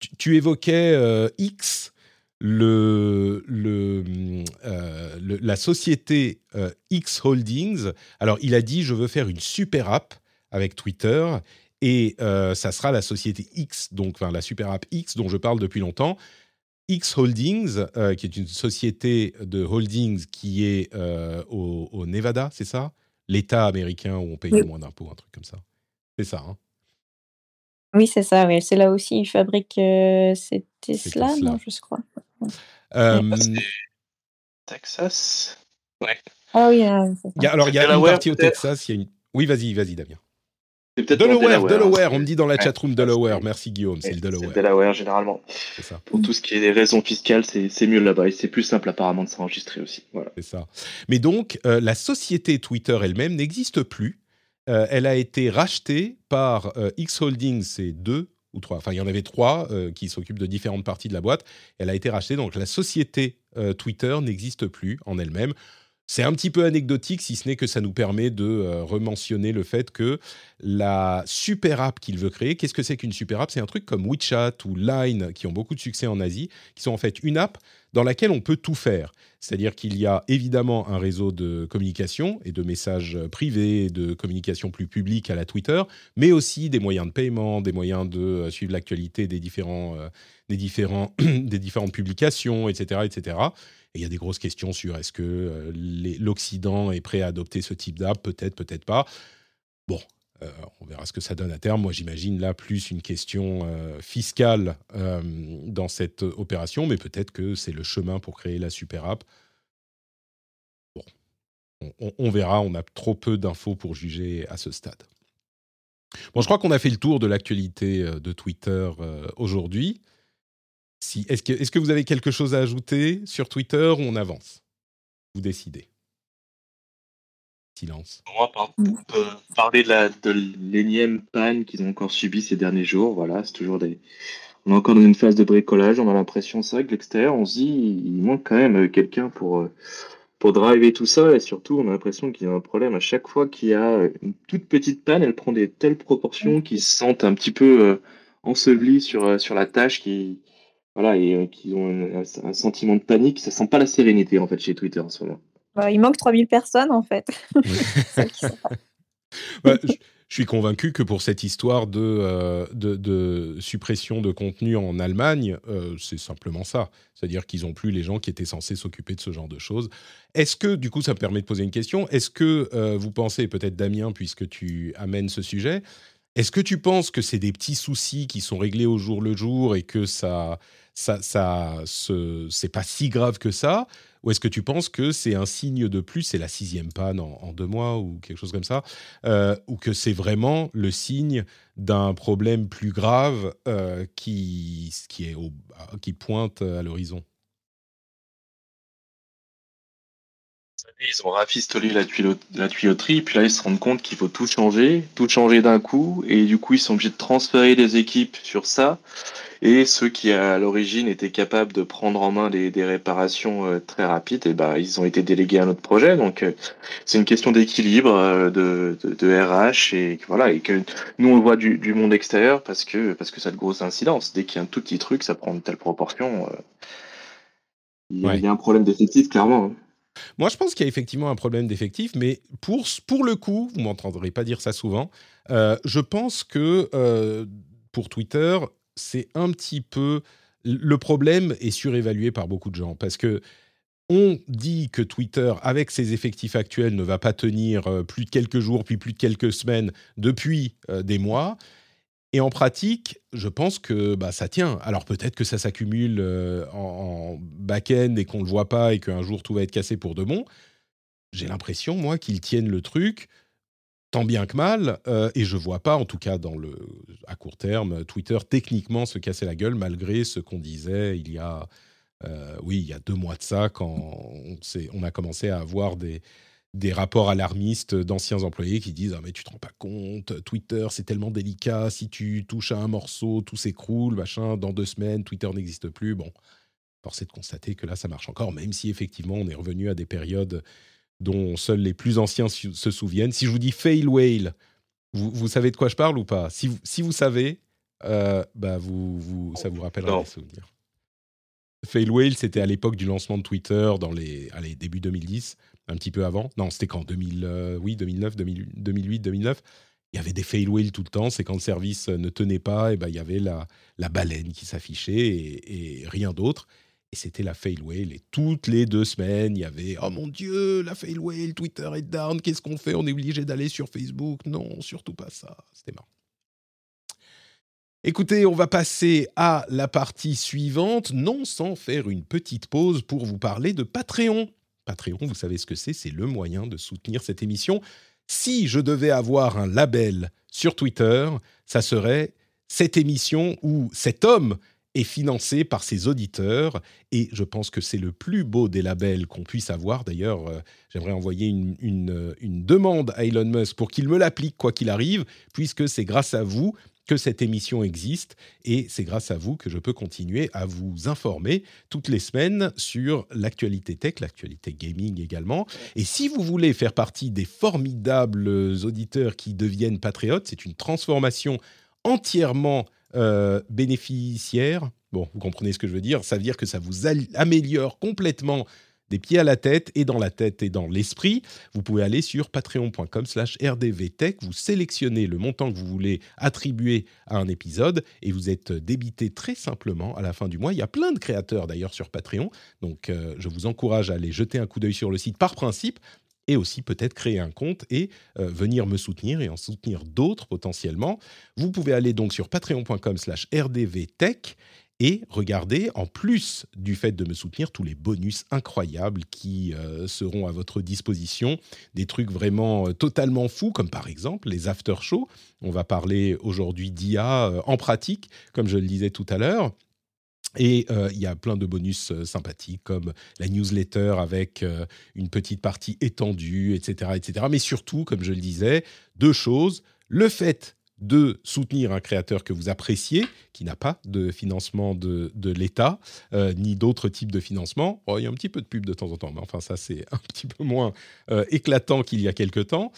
Tu, tu évoquais euh, X, le, le, hum, euh, le- la société euh, X Holdings. Alors, il a dit je veux faire une super app avec Twitter et ça sera la société X, donc enfin, la super app X dont je parle depuis longtemps. X Holdings, qui est une société de holdings qui est au, au Nevada, c'est ça? L'État américain où on paye Oui. le moins d'impôts, un truc comme ça. C'est ça, hein Oui, c'est ça. Oui. C'est là aussi, ils fabriquent. euh, c'est Tesla, Tesla. non, je crois. Euh, Texas. Ouais. Ah oui, ah, c'est ça. il y a- alors, il y a une partie au Texas, il y a une... Oui, vas-y, vas-y, Damien. C'est peut-être dans Delaware, hein, Delaware, c'est- on me dit dans la Ouais, chatroom Delaware. Merci Guillaume, c'est le Delaware. Delaware généralement. C'est ça, Pour tout ce qui est des raisons fiscales, c'est c'est mieux là-bas et c'est plus simple apparemment de s'enregistrer aussi. Voilà. c'est ça. Mais donc, euh, la société Twitter elle-même n'existe plus. Euh, elle a été rachetée par euh, X Holdings, c'est deux ou trois. Enfin, il y en avait trois euh, qui s'occupent de différentes parties de la boîte. Elle a été rachetée, donc la société euh, Twitter n'existe plus en elle-même. C'est un petit peu anecdotique, si ce n'est que ça nous permet de euh, rementionner le fait que la super app qu'il veut créer, qu'est-ce que c'est qu'une super app? C'est un truc comme WeChat ou Line, qui ont beaucoup de succès en Asie, qui sont en fait une app dans laquelle on peut tout faire. C'est-à-dire qu'il y a évidemment un réseau de communication et de messages privés, de communication plus publique à la Twitter, mais aussi des moyens de paiement, des moyens de euh, suivre l'actualité des, différents, euh, des, différents, des différentes publications, etc. etc. Il y a des grosses questions sur est-ce que euh, l'Occident est prêt à adopter ce type d'app Peut-être, peut-être pas. Bon, euh, on verra ce que ça donne à terme. Moi, j'imagine là plus une question euh, fiscale dans cette opération, mais peut-être que c'est le chemin pour créer la super app. Bon, on, verra. On a trop peu d'infos pour juger à ce stade. Bon, je crois qu'on a fait le tour de l'actualité de Twitter aujourd'hui. Si, est-ce, que, vous avez quelque chose à ajouter sur Twitter ou on avance? Vous décidez. Silence. Moi, par- on peut parler de, la, de l'énième panne qu'ils ont encore subi ces derniers jours. Voilà, c'est toujours des. On est encore dans une phase de bricolage. On a l'impression, c'est vrai que de l'extérieur, on se dit, il manque quand même euh, quelqu'un pour euh, pour driver tout ça. Et surtout, on a l'impression qu'il y a un problème à chaque fois qu'il y a euh, une toute petite panne. Elle prend des telles proportions qu'ils se sentent un petit peu euh, ensevelis sur sur la tâche, qui voilà et euh, qui ont un, un sentiment de panique. Ça sent pas la sérénité en fait chez Twitter en ce moment. Bah, il manque 3000 personnes, en fait. Je, je suis convaincu que pour cette histoire de, euh, de, de suppression de contenu en Allemagne, euh, c'est simplement ça. C'est-à-dire qu'ils n'ont plus les gens qui étaient censés s'occuper de ce genre de choses. Est-ce que, du coup, ça me permet de poser une question, est-ce que euh, vous pensez, peut-être Damien, puisque tu amènes ce sujet, est-ce que tu penses que c'est des petits soucis qui sont réglés au jour le jour et que ça, ça, ça, ce- c'est pas si grave que ça? Ou est-ce que tu penses que c'est un signe de plus, c'est la sixième panne en, deux mois ou quelque chose comme ça euh, ou que c'est vraiment le signe d'un problème plus grave euh, qui, qui, est qui pointe à l'horizon? Ils ont rafistolé la, la tuyauterie, puis là ils se rendent compte qu'il faut tout changer, tout changer d'un coup, et du coup ils sont obligés de transférer des équipes sur ça. Et ceux qui à l'origine étaient capables de prendre en main des, réparations euh, très rapides, et eh ben ils ont été délégués à un autre projet. Donc euh, c'est une question d'équilibre euh, de, de, RH et voilà et que nous on le voit du, monde extérieur parce que parce que ça a de grosses incidences. Dès qu'il y a un tout petit truc, ça prend une telle proportion. il, y a, un problème d'effectif clairement. Hein. Moi, je pense qu'il y a effectivement un problème d'effectif, mais pour, pour le coup, vous m'entendrez pas dire ça souvent, euh, je pense que euh, pour Twitter, c'est un petit peu... Le problème est surévalué par beaucoup de gens, parce que on dit que Twitter, avec ses effectifs actuels, ne va pas tenir euh, plus de quelques jours, puis plus de quelques semaines, depuis des mois. Et en pratique, je pense que bah, ça tient. Alors peut-être que ça s'accumule euh, en, back-end et qu'on ne le voit pas et qu'un jour tout va être cassé pour de bon. J'ai l'impression, moi, qu'ils tiennent le truc tant bien que mal. Euh, et je ne vois pas, en tout cas dans le, à court terme, Twitter techniquement se casser la gueule malgré ce qu'on disait il y a, euh, oui, il y a deux mois de ça, quand on, on a commencé à avoir des des rapports alarmistes d'anciens employés qui disent ah mais tu te rends pas compte Twitter c'est tellement délicat si tu touches à un morceau tout s'écroule machin dans deux semaines Twitter n'existe plus. Bon force est de constater que là ça marche encore même si effectivement on est revenu à des périodes dont seuls les plus anciens se souviennent. Si je vous dis fail whale vous, savez de quoi je parle ou pas? Si vous, si vous savez euh, bah vous, vous, ça vous rappellera des souvenirs. Fail Whale, c'était à l'époque du lancement de Twitter dans les allez, début 2010 un petit peu avant. Non, c'était quand 2000, euh, Oui, 2009, 2008, 2009. Il y avait des fail whales tout le temps. C'est quand le service ne tenait pas, et ben, il y avait la, la baleine qui s'affichait et, rien d'autre. Et c'était la fail whale. Et toutes les deux semaines, il y avait Oh mon Dieu, la fail whale, Twitter est down, qu'est-ce qu'on fait? On est obligé d'aller sur Facebook. Non, surtout pas ça. C'était marrant. Écoutez, on va passer à la partie suivante, non sans faire une petite pause pour vous parler de Patreon. Patreon, vous savez ce que c'est, c'est le moyen de soutenir cette émission. Si je devais avoir un label sur Twitter, ça serait cette émission où cet homme est financé par ses auditeurs et je pense que c'est le plus beau des labels qu'on puisse avoir. D'ailleurs, euh, j'aimerais envoyer une, une, demande à Elon Musk pour qu'il me l'applique quoi qu'il arrive, puisque c'est grâce à vous que cette émission existe et c'est grâce à vous que je peux continuer à vous informer toutes les semaines sur l'actualité tech, l'actualité gaming également. Et si vous voulez faire partie des formidables auditeurs qui deviennent patriotes, c'est une transformation entièrement euh, bénéficiaire. Bon, vous comprenez ce que je veux dire. Ça veut dire que ça vous améliore complètement des pieds à la tête et dans la tête et dans l'esprit, vous pouvez aller sur patreon.com slash rdvtech, vous sélectionnez le montant que vous voulez attribuer à un épisode et vous êtes débité très simplement à la fin du mois. Il y a plein de créateurs d'ailleurs sur Patreon, donc euh, je vous encourage à aller jeter un coup d'œil sur le site par principe et aussi peut-être créer un compte et euh, venir me soutenir et en soutenir d'autres potentiellement. Vous pouvez aller donc sur patreon.com slash rdvtech et regardez, en plus du fait de me soutenir, tous les bonus incroyables qui euh, seront à votre disposition. Des trucs vraiment euh, totalement fous, comme par exemple les after-shows. On va parler aujourd'hui d'IA euh, en pratique, comme je le disais tout à l'heure. Et il y a plein de bonus sympathiques comme la newsletter avec une petite partie étendue, etc., etc. Mais surtout, comme je le disais, deux choses. Le fait de soutenir un créateur que vous appréciez, qui n'a pas de financement de, l'État, euh, ni d'autres types de financement. Oh, il y a un petit peu de pub de temps en temps, mais enfin ça c'est un petit peu moins euh, éclatant qu'il y a quelque temps.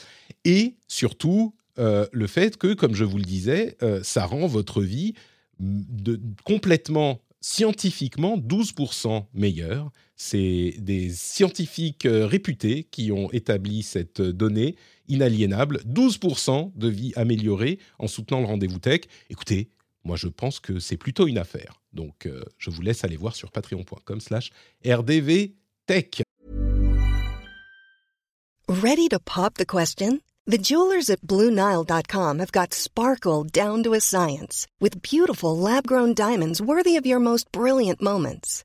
Et surtout, euh, le fait que, comme je vous le disais, ça rend votre vie de, complètement scientifiquement 12% meilleure. C'est des scientifiques réputés qui ont établi cette donnée inaliénable, 12% de vie améliorée en soutenant le rendez-vous tech. Écoutez, moi je pense que c'est plutôt une affaire. Donc euh, je vous laisse aller voir sur patreon.com slash rdvtech. Ready to pop the question? The jewelers at BlueNile.com have got sparkle down to a science with beautiful lab-grown diamonds worthy of your most brilliant moments.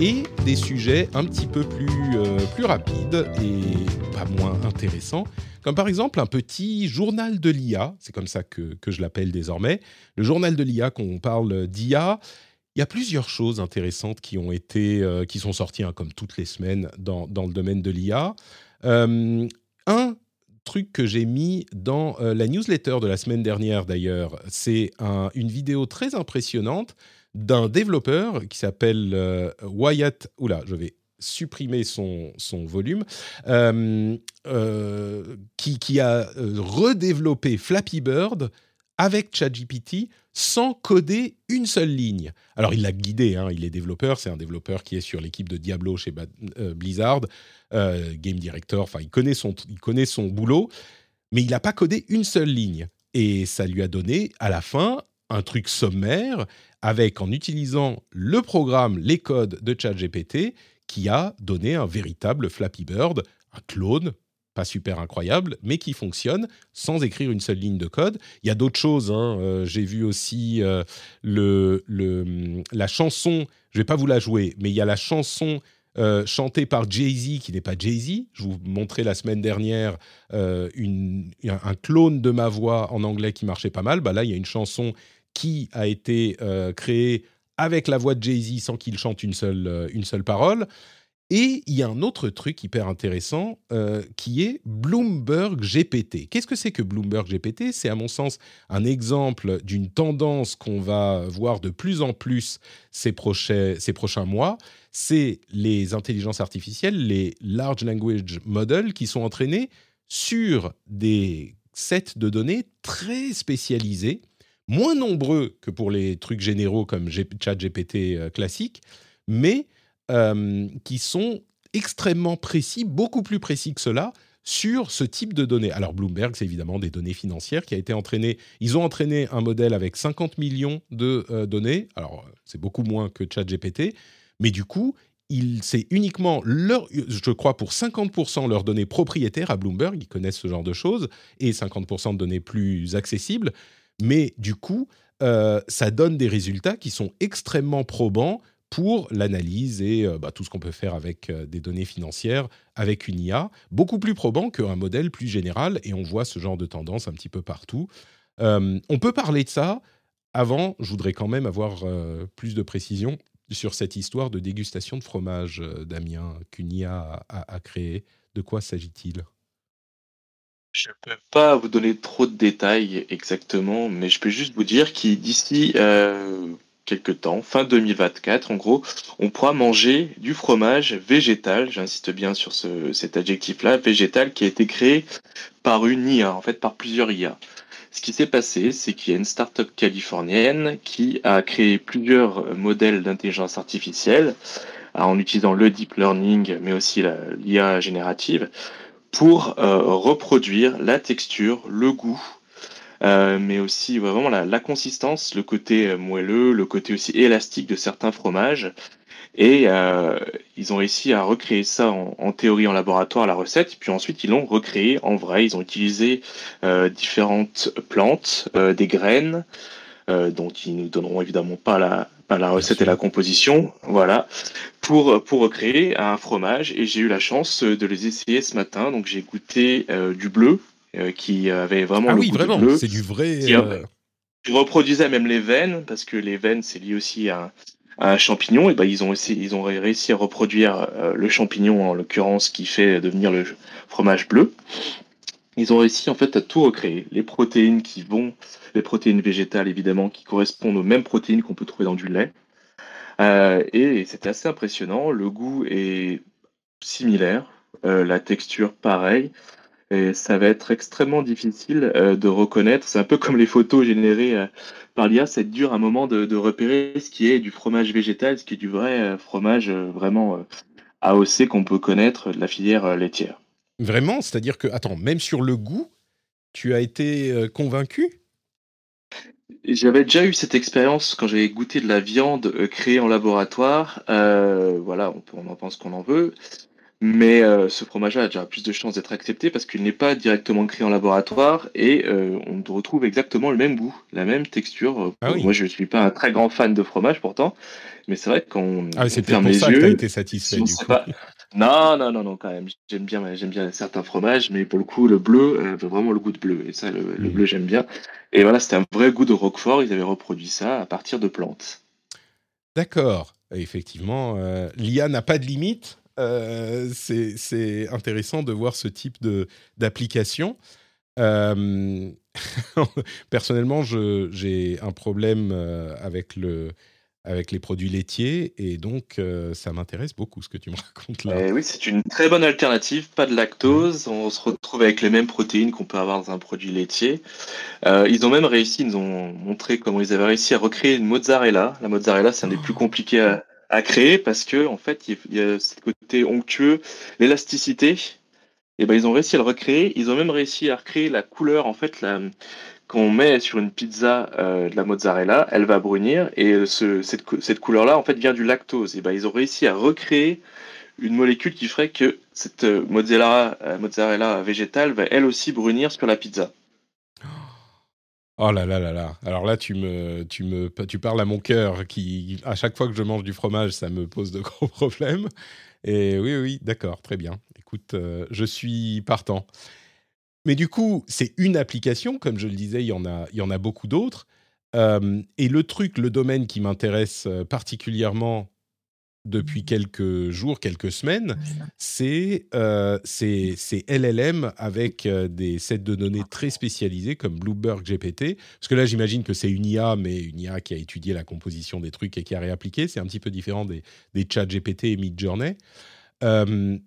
et des sujets un petit peu plus, euh, plus rapides et pas moins intéressants, comme par exemple un petit journal de l'IA, c'est comme ça que, que je l'appelle désormais, le journal de l'IA, qu'on parle d'IA. Il y a plusieurs choses intéressantes qui ont été, euh, qui sont sorties, hein, comme toutes les semaines, dans, dans le domaine de l'IA. Euh, un truc que j'ai mis dans la newsletter de la semaine dernière d'ailleurs, c'est un- une vidéo très impressionnante d'un développeur qui s'appelle euh, Wyatt. Oula, je vais supprimer son, son volume. euh, euh, qui, qui a redéveloppé Flappy Bird avec ChatGPT sans coder une seule ligne. Alors il l'a guidé, hein, il est développeur, c'est un développeur qui est sur l'équipe de Diablo chez Blizzard, game director, enfin il connaît son, il connaît son boulot, mais il n'a pas codé une seule ligne. Et ça lui a donné à la fin un truc sommaire avec, en utilisant le programme, les codes de ChatGPT, qui a donné un véritable Flappy Bird, un clone, pas super incroyable, mais qui fonctionne sans écrire une seule ligne de code. Il y a d'autres choses. hein. Euh, J'ai vu aussi euh, le- la chanson, je vais pas vous la jouer, mais il y a la chanson euh, chantée par Jay-Z qui n'est pas Jay-Z. Je vous montrais la semaine dernière un clone de ma voix en anglais qui marchait pas mal. Bah là, il y a une chanson qui a été euh, créée avec la voix de Jay-Z sans qu'il chante une seule, euh, une seule parole. Et il y a un autre truc hyper intéressant euh, qui est Bloomberg GPT. Qu'est-ce que c'est que Bloomberg GPT C'est à mon sens un exemple d'une tendance qu'on va voir de plus en plus ces prochains, ces prochains mois. C'est les intelligences artificielles, les large language models qui sont entraînés sur des sets de données très spécialisés, moins nombreux que pour les trucs généraux comme G- ChatGPT euh, classique, mais euh, qui sont extrêmement précis, beaucoup plus précis que cela, sur ce type de données. Alors Bloomberg, c'est évidemment des données financières qui a été entraîné. Ils ont entraîné un modèle avec 50 millions de euh, données. Alors c'est beaucoup moins que ChatGPT, mais du coup, c'est uniquement leur, je crois pour 50% leurs données propriétaires à Bloomberg. Ils connaissent ce genre de choses et 50% de données plus accessibles. Mais du coup, euh, ça donne des résultats qui sont extrêmement probants pour l'analyse et euh, bah, tout ce qu'on peut faire avec euh, des données financières, avec une IA, beaucoup plus probant qu'un modèle plus général, et on voit ce genre de tendance un petit peu partout. On peut parler de ça. Avant, je voudrais quand même avoir plus de précision sur cette histoire de dégustation de fromage, Damien, qu'une IA a, a- a créé. De quoi s'agit-il? Je peux pas vous donner trop de détails exactement, mais je peux juste vous dire qu'il d'ici euh, quelques temps, fin 2024 en gros, on pourra manger du fromage végétal, j'insiste bien sur ce, cet adjectif-là, végétal, qui a été créé par une IA, en fait par plusieurs IA. Ce qui s'est passé, c'est qu'il y a une start-up californienne qui a créé plusieurs modèles d'intelligence artificielle en utilisant le deep learning, mais aussi l'IA générative, pour euh, reproduire la texture, le goût, euh, mais aussi vraiment la, la consistance, le côté euh, moelleux, le côté aussi élastique de certains fromages. Et euh, ils ont réussi à recréer ça en, en théorie en laboratoire, la recette, puis ensuite ils l'ont recréé en vrai. Ils ont utilisé euh, différentes plantes, euh, des graines, euh, dont ils nous donneront évidemment pas la, pas la recette et la composition, voilà, pour, pour recréer un fromage. Et j'ai eu la chance de les essayer ce matin. Donc j'ai goûté euh, du bleu, euh, qui avait vraiment Ah le oui, goût du vraiment, bleu. c'est du vrai. Qui- euh, Ils reproduisaient même les veines, parce que les veines, c'est lié aussi à, un- à un champignon. Et ben, ils ont essayé, ils ont réussi à reproduire le champignon, en l'occurrence, qui fait devenir le fromage bleu. Ils ont réussi en fait à tout recréer. Les protéines qui vont, les protéines végétales évidemment, qui correspondent aux mêmes protéines qu'on peut trouver dans du lait. Euh, et c'était assez impressionnant. Le goût est similaire, euh, la texture pareil. Et ça va être extrêmement difficile euh, de reconnaître. C'est un peu comme les photos générées par l'IA. C'est dur à un moment de, de, repérer ce qui est du fromage végétal, ce qui est du vrai fromage vraiment AOC qu'on peut connaître de la filière laitière. Vraiment? C'est-à-dire que, attends, même sur le goût, tu as été euh, convaincu? J'avais déjà eu cette expérience quand j'ai goûté de la viande euh, créée en laboratoire. Euh, voilà, on, on, en pense qu'on en veut. Mais ce fromage-là a déjà plus de chances d'être accepté parce qu'il n'est pas directement créé en laboratoire et on retrouve exactement le même goût, la même texture. Ah moi, je ne suis pas un très grand fan de fromage pourtant, mais c'est vrai qu'on ah, c'est pour ça que tu as été satisfait. Du coup. Non, non, non, non, quand même. J'aime bien, j'aime bien certains fromages, mais pour le coup, le bleu, euh, vraiment le goût de bleu. Et ça, le, mm. bleu, j'aime bien. Et voilà, c'était un vrai goût de Roquefort. Ils avaient reproduit ça à partir de plantes. D'accord. Effectivement, euh, l'IA n'a pas de limite. Euh, c'est intéressant de voir ce type d'application. personnellement, j'ai un problème avec le, avec les produits laitiers et donc euh, ça m'intéresse beaucoup ce que tu me racontes là. Eh oui, c'est une très bonne alternative, pas de lactose, on se retrouve avec les mêmes protéines qu'on peut avoir dans un produit laitier. Euh, ils ont même réussi, ils nous ont montré comment ils avaient réussi à recréer une mozzarella. La mozzarella, c'est un des plus compliqués à, à, créer parce que en fait, il y a ce côté onctueux, l'élasticité. Et eh ben ils ont réussi à le recréer. Ils ont même réussi à recréer la couleur, en fait, la, qu'on met sur une pizza euh, de la mozzarella, elle va brunir et ce, cette, couleur-là en fait vient du lactose. Et ben ils ont réussi à recréer une molécule qui ferait que cette euh, mozzarella, euh, mozzarella végétale va elle aussi brunir sur la pizza. Oh là là là là. Alors là, tu me, tu me, tu parles à mon cœur qui, à chaque fois que je mange du fromage, ça me pose de gros problèmes. Et oui, oui, d'accord, très bien. Écoute, je suis partant. Mais du coup, c'est une application, comme je le disais, il y en a, il y en a beaucoup d'autres. Euh, et le truc, le domaine qui m'intéresse euh, particulièrement depuis mmh. quelques jours, quelques semaines, c'est euh, LLM avec euh, des sets de données très spécialisés comme Bloomberg GPT. Parce que là, j'imagine que c'est une IA, mais une IA qui a étudié la composition des trucs et qui a réappliqué. C'est un petit peu différent des, des chats GPT et Midjourney. Euh,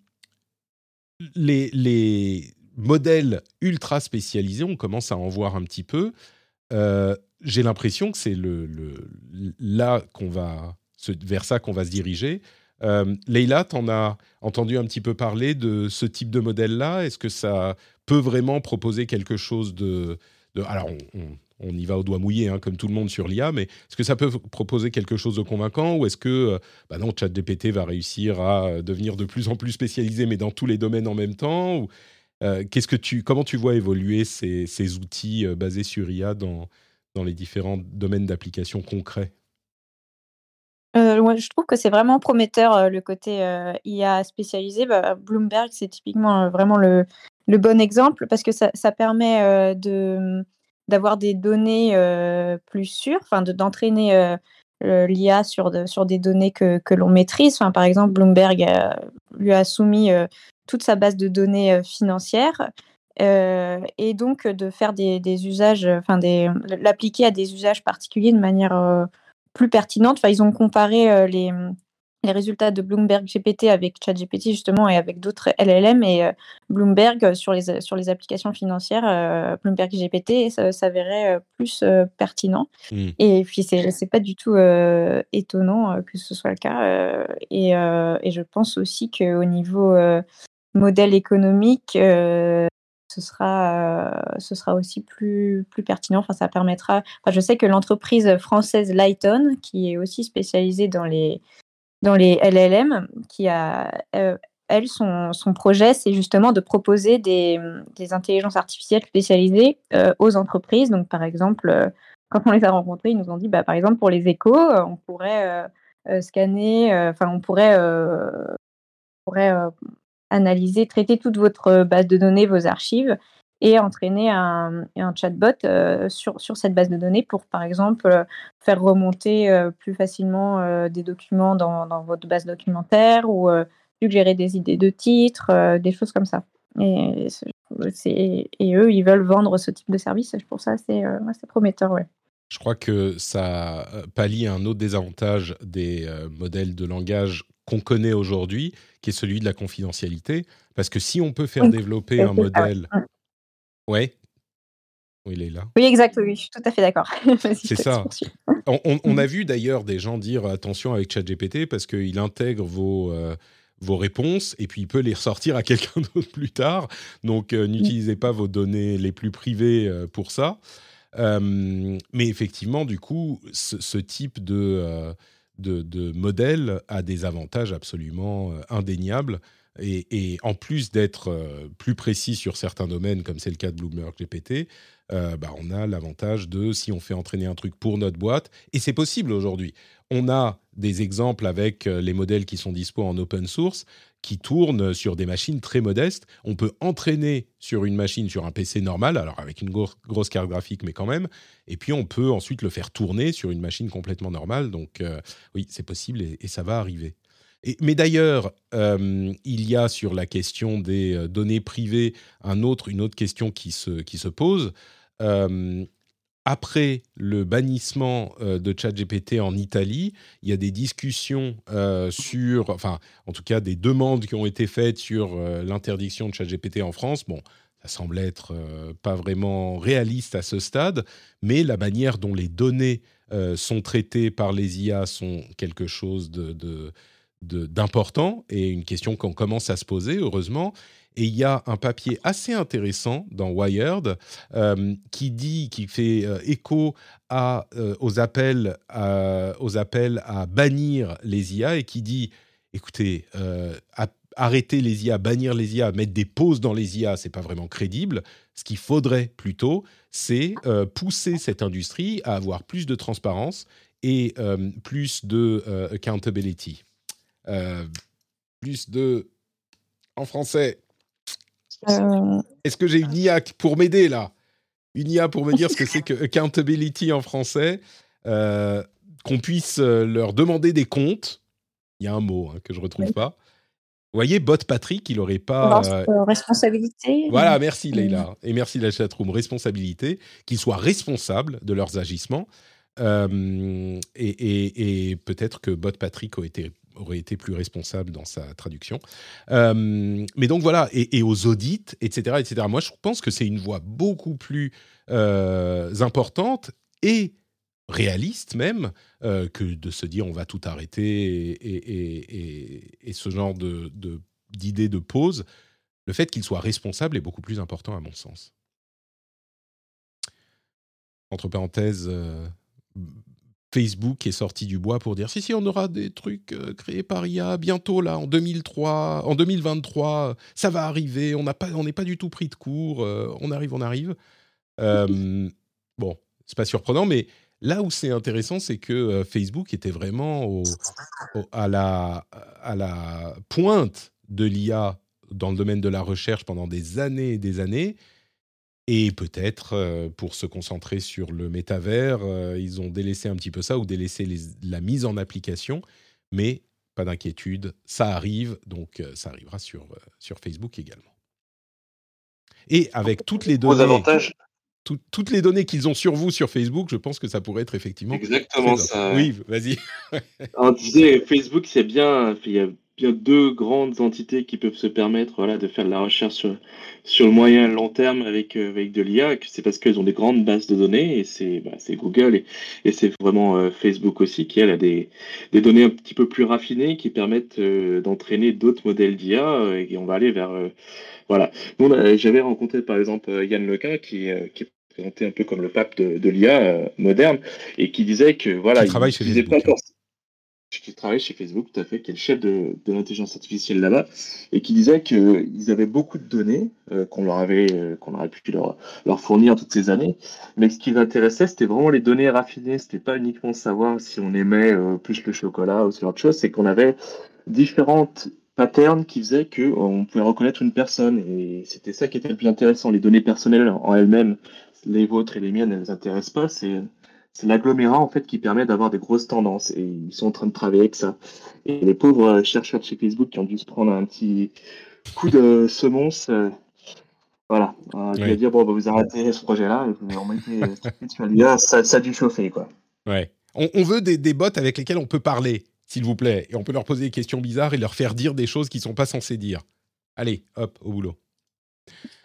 les, les, modèles ultra spécialisés, on commence à en voir un petit peu. Euh, j'ai l'impression que c'est là qu'on va vers ça qu'on va se diriger. Euh, Leïla, tu en as entendu un petit peu parler de ce type de modèle-là? Est-ce que ça peut vraiment proposer quelque chose de... alors, on, y va au doigt mouillé, hein, comme tout le monde sur l'IA, mais est-ce que ça peut proposer quelque chose de convaincant ou est-ce que, euh, bah non, ChatGPT va réussir à devenir de plus en plus spécialisé, mais dans tous les domaines en même temps qu'est-ce que tu, comment tu vois évoluer ces, ces outils euh, basés sur IA dans, dans les différents domaines d'application concrets? Euh, je trouve que c'est vraiment prometteur le côté IA spécialisé. Bah, Bloomberg, c'est typiquement vraiment le, le, bon exemple parce que ça, ça permet de, d'avoir des données plus sûres, enfin d'entraîner l'IA sur, sur des données que, que l'on maîtrise. Enfin, par exemple, Bloomberg lui a soumis toute sa base de données euh, financières. Euh, et donc de faire des, usages, enfin des, l'appliquer à des usages particuliers de manière euh, plus pertinente. Enfin, ils ont comparé les, les résultats de Bloomberg GPT avec ChatGPT justement et avec d'autres LLM et Bloomberg sur les, sur les applications financières, Bloomberg GPT s'avérait plus pertinent. Mmh. Et puis c'est, c'est pas du tout étonnant que ce soit le cas. Et, et, je pense aussi qu'au niveau modèle économique, euh, ce, sera, euh, ce sera aussi plus, plus pertinent. Enfin, ça permettra. Enfin, je sais que l'entreprise française Lighton, qui est aussi spécialisée dans les, dans les LLM, qui a, euh, elle, son, son projet, c'est justement de proposer des, des, intelligences artificielles spécialisées aux entreprises. Donc, par exemple, quand on les a rencontrés, ils nous ont dit, bah, par exemple, pour les échos, on pourrait scanner, enfin, on pourrait, pourrait analyser, traiter toute votre euh, base de données, vos archives, et entraîner un, chatbot euh, sur, sur cette base de données pour, par exemple, euh, faire remonter plus facilement des documents dans, votre base documentaire ou suggérer des idées de titres, des choses comme ça. Et et eux, ils veulent vendre ce type de service. Pour ça, c'est prometteur, ouais. Je crois que ça pallie un autre désavantage des modèles de langage qu'on connaît aujourd'hui, qui est celui de la confidentialité. Parce que si on peut faire développer un modèle... Ouais, oui, il est là. Oui, exact, oui, je suis tout à fait d'accord. c'est ça. On, a vu d'ailleurs des gens dire attention avec ChatGPT parce qu'il intègre vos, vos réponses et puis il peut les ressortir à quelqu'un d'autre plus tard. Donc n'utilisez pas vos données les plus privées pour ça. Mais effectivement, du coup, ce, type de, de, modèle a des avantages absolument indéniables. Et, en plus d'être plus précis sur certains domaines, comme c'est le cas de Bloomberg GPT, bah, on a l'avantage de si on fait entraîner un truc pour notre boîte, et c'est possible aujourd'hui. On a des exemples avec les modèles qui sont dispo en open source, qui tournent sur des machines très modestes. On peut entraîner sur une machine, sur un PC normal, alors avec une grosse carte graphique, mais quand même. Et puis on peut ensuite le faire tourner sur une machine complètement normale. Donc oui, c'est possible et, ça va arriver mais d'ailleurs, euh, il y a sur la question des euh, données privées un autre, une autre question qui se, qui se pose. Euh, après le bannissement de ChatGPT en Italie, il y a des discussions sur, enfin, en tout cas, des demandes qui ont été faites sur l'interdiction de ChatGPT en France. Bon, ça semble être pas vraiment réaliste à ce stade, mais la manière dont les données sont traitées par les IA sont quelque chose de d'important et une question qu'on commence à se poser, heureusement. Et il y a un papier assez intéressant dans Wired euh, qui dit, qui fait euh, écho euh, aux, appels à, aux appels à bannir les IA et qui dit, écoutez, arrêter les IA, bannir les IA, mettre des pauses dans les IA, c'est pas vraiment crédible. Ce qu'il faudrait plutôt, c'est pousser cette industrie à avoir plus de transparence et plus de accountability. Euh, plus de. En français. Euh. Est-ce que j'ai une IA pour m'aider là? Une IA pour me dire ce que c'est que accountability en français euh, Qu'on puisse leur demander des comptes. Il y a un mot hein, que je ne retrouve pas. Vous voyez, Bot Patrick, il n'aurait pas. responsabilité. Voilà, merci Leïla. Et merci la chatroom. Responsabilité, qu'ils soient responsables de leurs agissements. et, et peut-être que Bot Patrick aurait été aurait été plus responsable dans sa traduction. Euh, mais donc voilà, et, aux audits, etc., etc. Moi, je pense que c'est une voie beaucoup plus euh, importante et réaliste même euh, que de se dire on va tout arrêter et, et ce genre de, d'idée de, pause. Le fait qu'il soit responsable est beaucoup plus important à mon sens. Entre parenthèses, Facebook est sorti du bois pour dire si si on aura des trucs euh, créés par IA bientôt là en 2003 en 2023 ça va arriver on n'a pas on n'est pas du tout pris de court euh, on arrive on arrive. Euh, bon c'est pas surprenant mais là où c'est intéressant c'est que Facebook était vraiment à la à la pointe de l'IA dans le domaine de la recherche pendant des années et des années et peut-être, euh, pour se concentrer sur le métavers, euh, ils ont délaissé un petit peu ça ou délaissé la mise en application. Mais pas d'inquiétude, ça arrive, donc euh, ça arrivera sur, sur Facebook également. Et avec toutes les données, toutes les données qu'ils ont sur vous sur Facebook, je pense que ça pourrait être effectivement exactement ça. Oui, vas-y. On disait Facebook, c'est bien, il y a bien deux grandes entités qui peuvent se permettre voilà, de faire de la recherche sur, sur le moyen et long terme avec, euh, avec de l'IA. C'est parce qu'elles ont des grandes bases de données et c'est bah, Google et, et c'est vraiment euh, Facebook aussi qui elle, a des, des données un petit peu plus raffinées qui permettent euh, d'entraîner d'autres modèles d'IA et on va aller vers. voilà. J'avais rencontré par exemple Yann Leca qui, qui est présenté un peu comme le pape de, de l'IA moderne et qui disait que voilà, il chez pas qui travaille chez Facebook, tout à fait, qui est le chef de, l'intelligence artificielle là-bas, et qui disait qu'ils avaient beaucoup de données euh, qu'on leur avait, euh, qu'on aurait pu leur, fournir toutes ces années, mais ce qui les intéressait, c'était vraiment les données raffinées. C'était pas uniquement savoir si on aimait euh, plus le chocolat ou ce genre de choses, c'est qu'on avait différentes patterns qui faisaient que on pouvait reconnaître une personne, et c'était ça qui était le plus intéressant. Les données personnelles en elles-mêmes, les vôtres et les miennes, elles ne intéressent pas. C'est l'agglomérat en fait qui permet d'avoir des grosses tendances et ils sont en train de travailler avec ça. Et les pauvres chercheurs de chez Facebook qui ont dû se prendre un petit coup de semonce, euh, Voilà. Euh, vas dire, bon, bah, vous arrêtez ce projet-là et vous remettez sur l'IA, ça, ça a dû chauffer, quoi. Ouais. On, on veut des, des bots avec lesquels on peut parler, s'il vous plaît. Et on peut leur poser des questions bizarres et leur faire dire des choses qu'ils ne sont pas censés dire. Allez, hop, au boulot.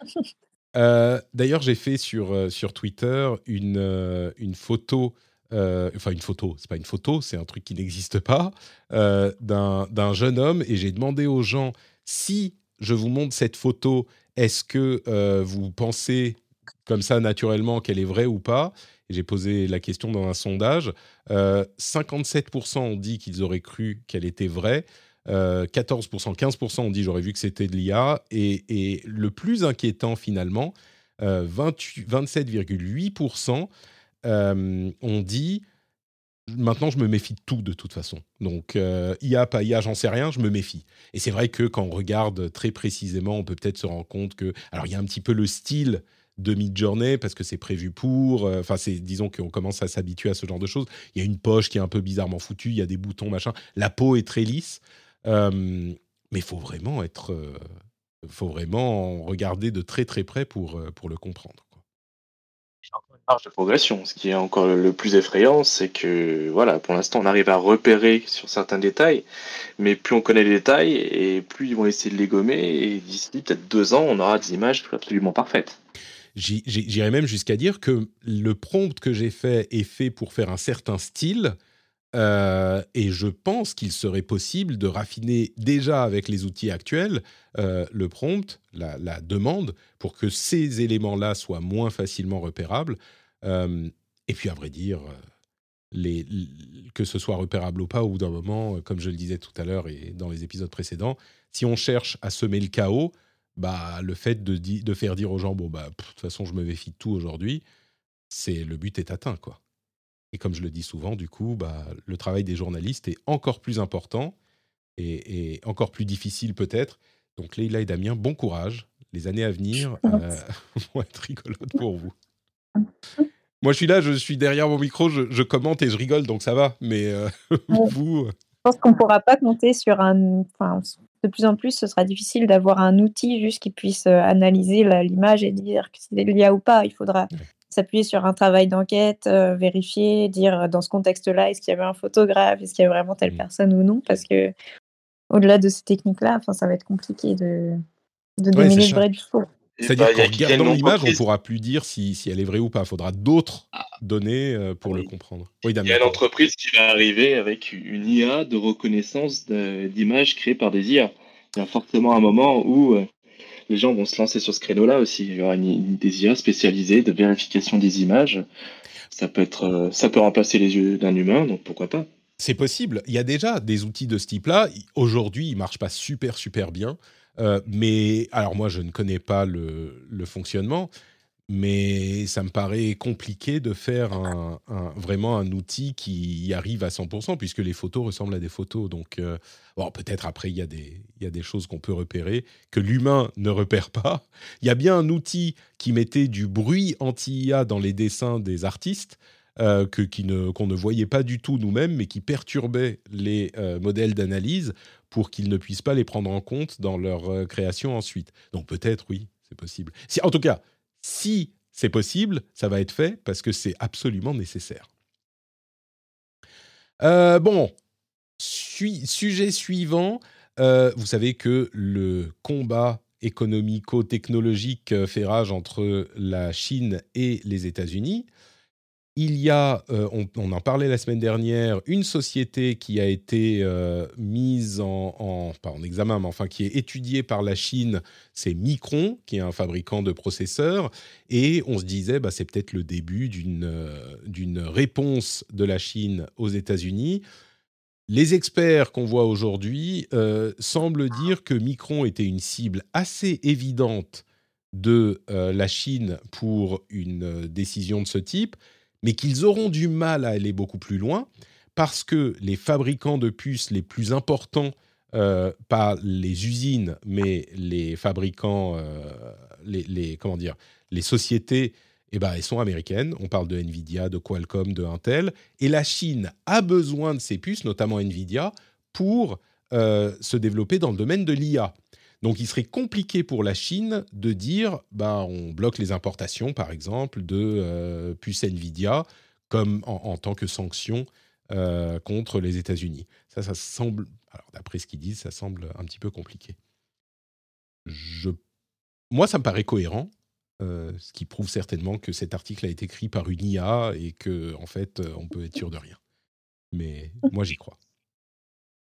Euh, D'ailleurs, j'ai fait sur, euh, sur Twitter une, euh, une photo, enfin une photo, c'est pas une photo, c'est un truc qui n'existe pas, d'un jeune homme et j'ai demandé aux gens si je vous montre cette photo, est-ce que vous pensez comme ça naturellement qu'elle est vraie ou pas? J'ai posé la question dans un sondage. Euh, 57% ont dit qu'ils auraient cru qu'elle était vraie. Euh, 14%, 15% ont dit j'aurais vu que c'était de l'IA. Et, le plus inquiétant finalement, euh, 28 27,8% euh, ont dit maintenant je me méfie de tout de toute façon. Donc euh, IA, pas IA, j'en sais rien, je me méfie. Et c'est vrai que quand on regarde très précisément, on peut peut-être se rendre compte que... Alors il y a un petit peu le style de mid-journée parce que c'est prévu pour. euh, Enfin, disons qu'on commence à s'habituer à ce genre de choses. Il y a une poche qui est un peu bizarrement foutue, il y a des boutons, machin. La peau est très lisse. Euh, mais il faut vraiment être... euh, faut vraiment regarder de très très près pour, euh, pour le comprendre. quoi. marge de progression. Ce qui est encore le plus effrayant, c'est que voilà, pour l'instant, on arrive à repérer sur certains détails, mais plus on connaît les détails et plus ils vont essayer de les gommer. Et d'ici peut-être deux ans, on aura des images absolument parfaites. J'irais même jusqu'à dire que le prompt que j'ai fait est fait pour faire un certain style. Euh, et je pense qu'il serait possible de raffiner déjà avec les outils actuels euh, le prompt, la, demande, pour que ces éléments-là soient moins facilement repérables. Euh, et puis, à vrai dire, que ce soit repérable ou pas, au bout d'un moment, comme je le disais tout à l'heure et dans les épisodes précédents, si on cherche à semer le chaos, bah, le fait de, faire dire aux gens, bon, bah, de toute façon, je me méfie de tout aujourd'hui, c'est le but est atteint, quoi. Et comme je le dis souvent, du coup, bah, le travail des journalistes est encore plus important et, et encore plus difficile peut-être. Donc, Leïla et Damien, bon courage. Les années à venir euh, vont être rigolotes pour vous. Moi, je suis là, je suis derrière mon micro, je, je commente et je rigole, donc ça va. Mais euh, vous, Je pense qu'on ne pourra pas compter sur un. Enfin, de plus en plus, ce sera difficile d'avoir un outil juste qui puisse euh, analyser l'image et dire que c'est de l'IA ou pas. Il faudra Ouais. S'appuyer sur un travail d'enquête, euh, vérifier, dire euh, dans ce contexte-là, est-ce qu'il y avait un photographe, est-ce qu'il y a vraiment telle Mm. personne ou non, parce que au-delà de ces techniques-là, enfin, ça va être compliqué de, de Ouais, démêler le vrai du faux. C'est-à-dire bah, qu'en regardant l'image, on entreprise- pourra plus dire si, si elle est vraie ou pas. Il faudra d'autres données euh, pour le comprendre. Oui, Il y a une entreprise qui va arriver avec une IA de reconnaissance d'images créées par des IA. Il y a forcément un moment où euh, les gens vont se lancer sur ce créneau-là aussi. Il y aura une, des IA spécialisées de vérification des images. Ça peut être, euh, ça peut remplacer les yeux d'un humain, donc pourquoi pas. C'est possible. Il y a déjà des outils de ce type-là. Aujourd'hui, ils marchent pas super, super bien. Euh, mais alors moi, je ne connais pas le fonctionnement, mais ça me paraît compliqué de faire vraiment un outil qui arrive à 100%, puisque les photos ressemblent à des photos. Donc, euh, bon, peut-être après, il y, a des, choses qu'on peut repérer, que l'humain ne repère pas. Il y a bien un outil qui mettait du bruit anti-IA dans les dessins des artistes, euh, que, qu'on ne voyait pas du tout nous-mêmes, mais qui perturbait les euh, modèles d'analyse pour qu'ils ne puissent pas les prendre en compte dans leur création ensuite. Donc peut-être, oui, c'est possible. Si, en tout cas, si c'est possible, ça va être fait parce que c'est absolument nécessaire. Euh, bon, sujet suivant. Euh, vous savez que le combat économico-technologique euh, fait rage entre la Chine et les États-Unis. Il y a, euh, on, en parlait la semaine dernière, une société qui a été euh, mise en, en- examen, mais enfin qui est étudiée par la Chine, c'est Micron, qui est un fabricant de processeurs, et on se disait, bah, c'est peut-être le début d'une euh, d'une réponse de la Chine aux États-Unis. Les experts qu'on voit aujourd'hui semblent dire que Micron était une cible assez évidente de la Chine pour une décision de ce type, mais qu'ils auront du mal à aller beaucoup plus loin parce que les fabricants de puces les plus importants, euh, pas les usines, mais les fabricants, euh, les, comment dire, les sociétés, eh ben, elles sont américaines. On parle de Nvidia, de Qualcomm, de Intel, et la Chine a besoin de ces puces, notamment Nvidia, pour euh, se développer dans le domaine de l'IA. Donc il serait compliqué pour la Chine de dire bah, on bloque les importations, par exemple, de euh, puces Nvidia comme en, tant que sanction euh, contre les États-Unis. Ça, ça semble, alors d'après ce qu'ils disent, ça semble un petit peu compliqué. Moi, ça me paraît cohérent, euh, ce qui prouve certainement que cet article a été écrit par une IA et que en fait, on peut être sûr de rien. Mais moi, j'y crois.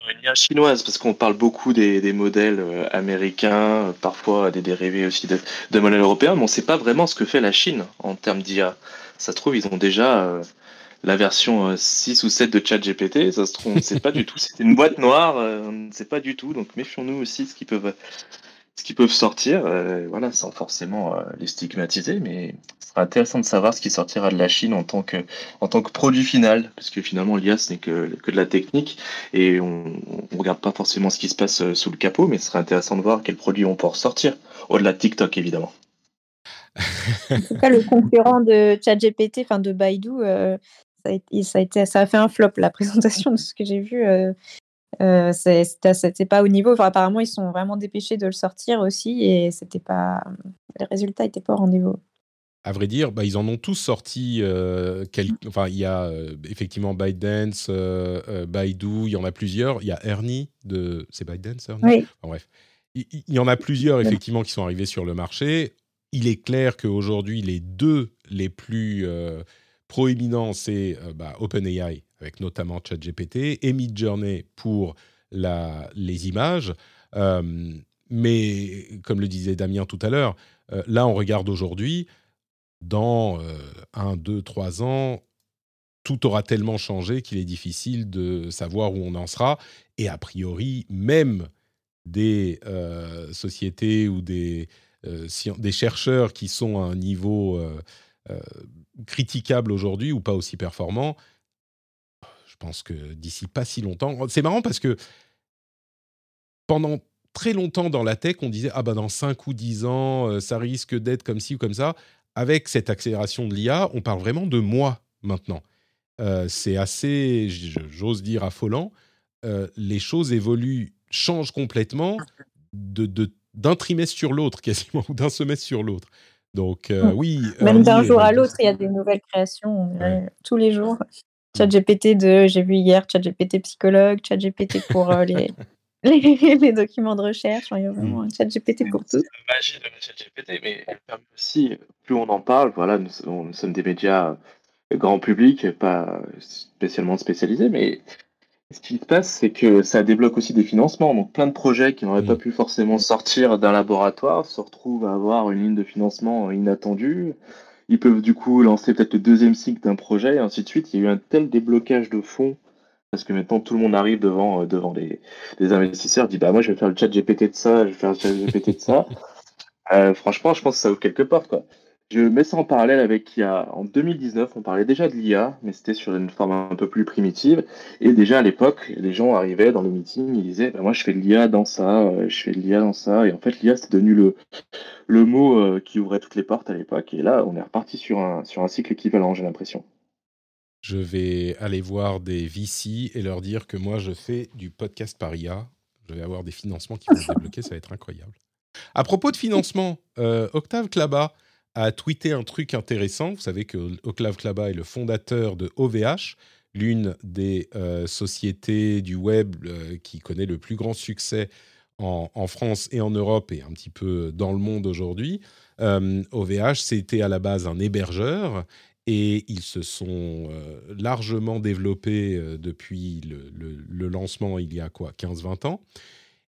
Une IA chinoise, parce qu'on parle beaucoup des, modèles euh, américains, parfois des dérivés aussi de, modèles européens, mais on ne sait pas vraiment ce que fait la Chine en termes d'IA. Ça se trouve, ils ont déjà euh, la version 6 euh, ou 7 de ChatGPT, ça se trouve, on ne sait pas du tout. C'est une boîte noire, on ne sait pas du tout, donc méfions-nous aussi ce qu'ils peuvent ce qui peuvent sortir, euh, voilà, sans forcément euh, les stigmatiser, mais ce sera intéressant de savoir ce qui sortira de la Chine en tant que, en tant que produit final, parce que finalement l'IA ce n'est que, que de la technique et on ne regarde pas forcément ce qui se passe euh, sous le capot, mais ce serait intéressant de voir quels produits on peut ressortir, au-delà de TikTok évidemment. en tout cas, le concurrent de ChatGPT, enfin de Baidu, ça, a, ça a fait un flop la présentation de ce que j'ai vu. Euh, c'était pas au niveau. apparemment, ils sont vraiment dépêchés de le sortir aussi et c'était pas. Les résultats n'étaient pas au rendez-vous. À vrai dire, bah, ils en ont tous sorti. Euh, enfin, il y a euh, effectivement ByteDance, euh, Baidu, il y en a plusieurs. Il y a Ernie de. C'est ByteDance, Ernie? Oui. bref. Il, y en a plusieurs effectivement qui sont arrivés sur le marché. Il est clair qu'aujourd'hui, les deux les plus proéminents, c'est bah, OpenAI avec notamment ChatGPT et Midjourney pour les images. Euh, mais comme le disait Damien tout à l'heure, euh, là on regarde aujourd'hui, dans euh, un, deux, trois ans, tout aura tellement changé qu'il est difficile de savoir où on en sera. Et a priori, même des sociétés ou des, des chercheurs qui sont à un niveau critiquable aujourd'hui ou pas aussi performant, je pense que d'ici pas si longtemps. C'est marrant parce que pendant très longtemps dans la tech, on disait ah bah dans 5 ou 10 ans, euh, ça risque d'être comme ci ou comme ça. Avec cette accélération de l'IA, on parle vraiment de mois maintenant. Euh, c'est assez, j'ose dire, affolant. Euh, les choses évoluent, changent complètement de, d'un trimestre sur l'autre, quasiment, ou d'un semestre sur l'autre. Donc, mmh. oui. Même d'un jour à l'autre, il y a des nouvelles créations tous les jours. ChatGPT de, j'ai vu hier, ChatGPT psychologue, ChatGPT pour euh, les, les, documents de recherche. Il y a vraiment un ChatGPT pour tout. C'est la magie de ChatGPT, mais elle permet aussi, plus on en parle, voilà, nous, sommes des médias euh, grand public, pas spécialement spécialisés, mais ce qui se passe, c'est que ça débloque aussi des financements. Donc plein de projets qui n'auraient pas pu forcément sortir d'un laboratoire se retrouvent à avoir une ligne de financement inattendue. Ils peuvent du coup lancer peut-être le deuxième cycle d'un projet et ainsi de suite. Il y a eu un tel déblocage de fonds parce que maintenant tout le monde arrive devant, euh, devant les, les, investisseurs, dit bah moi je vais faire le chat GPT de ça, je vais faire le chat GPT de ça. Euh, franchement, je pense que ça vaut quelque part quoi. Je mets ça en parallèle avec il y a en 2019, on parlait déjà de l'IA, mais c'était sur une forme un peu plus primitive. Et déjà à l'époque, les gens arrivaient dans les meetings, ils disaient bah, moi je fais de l'IA dans ça, euh, je fais de l'IA dans ça. Et en fait, l'IA c'est devenu le, le mot euh, qui ouvrait toutes les portes à l'époque. Et là, on est reparti sur un, sur un cycle équivalent, j'ai l'impression. Je vais aller voir des VC et leur dire que moi je fais du podcast par IA. Je vais avoir des financements qui vont se débloquer, ça va être incroyable. À propos de financement, euh, Octave Klaba a tweeté un truc intéressant. Vous savez que Octave Klaba est le fondateur de OVH, l'une des euh, sociétés du web euh, qui connaît le plus grand succès en, France et en Europe et un petit peu dans le monde aujourd'hui. OVH, euh, c'était à la base un hébergeur et ils se sont largement développés depuis le, le, lancement il y a quoi 15-20 ans.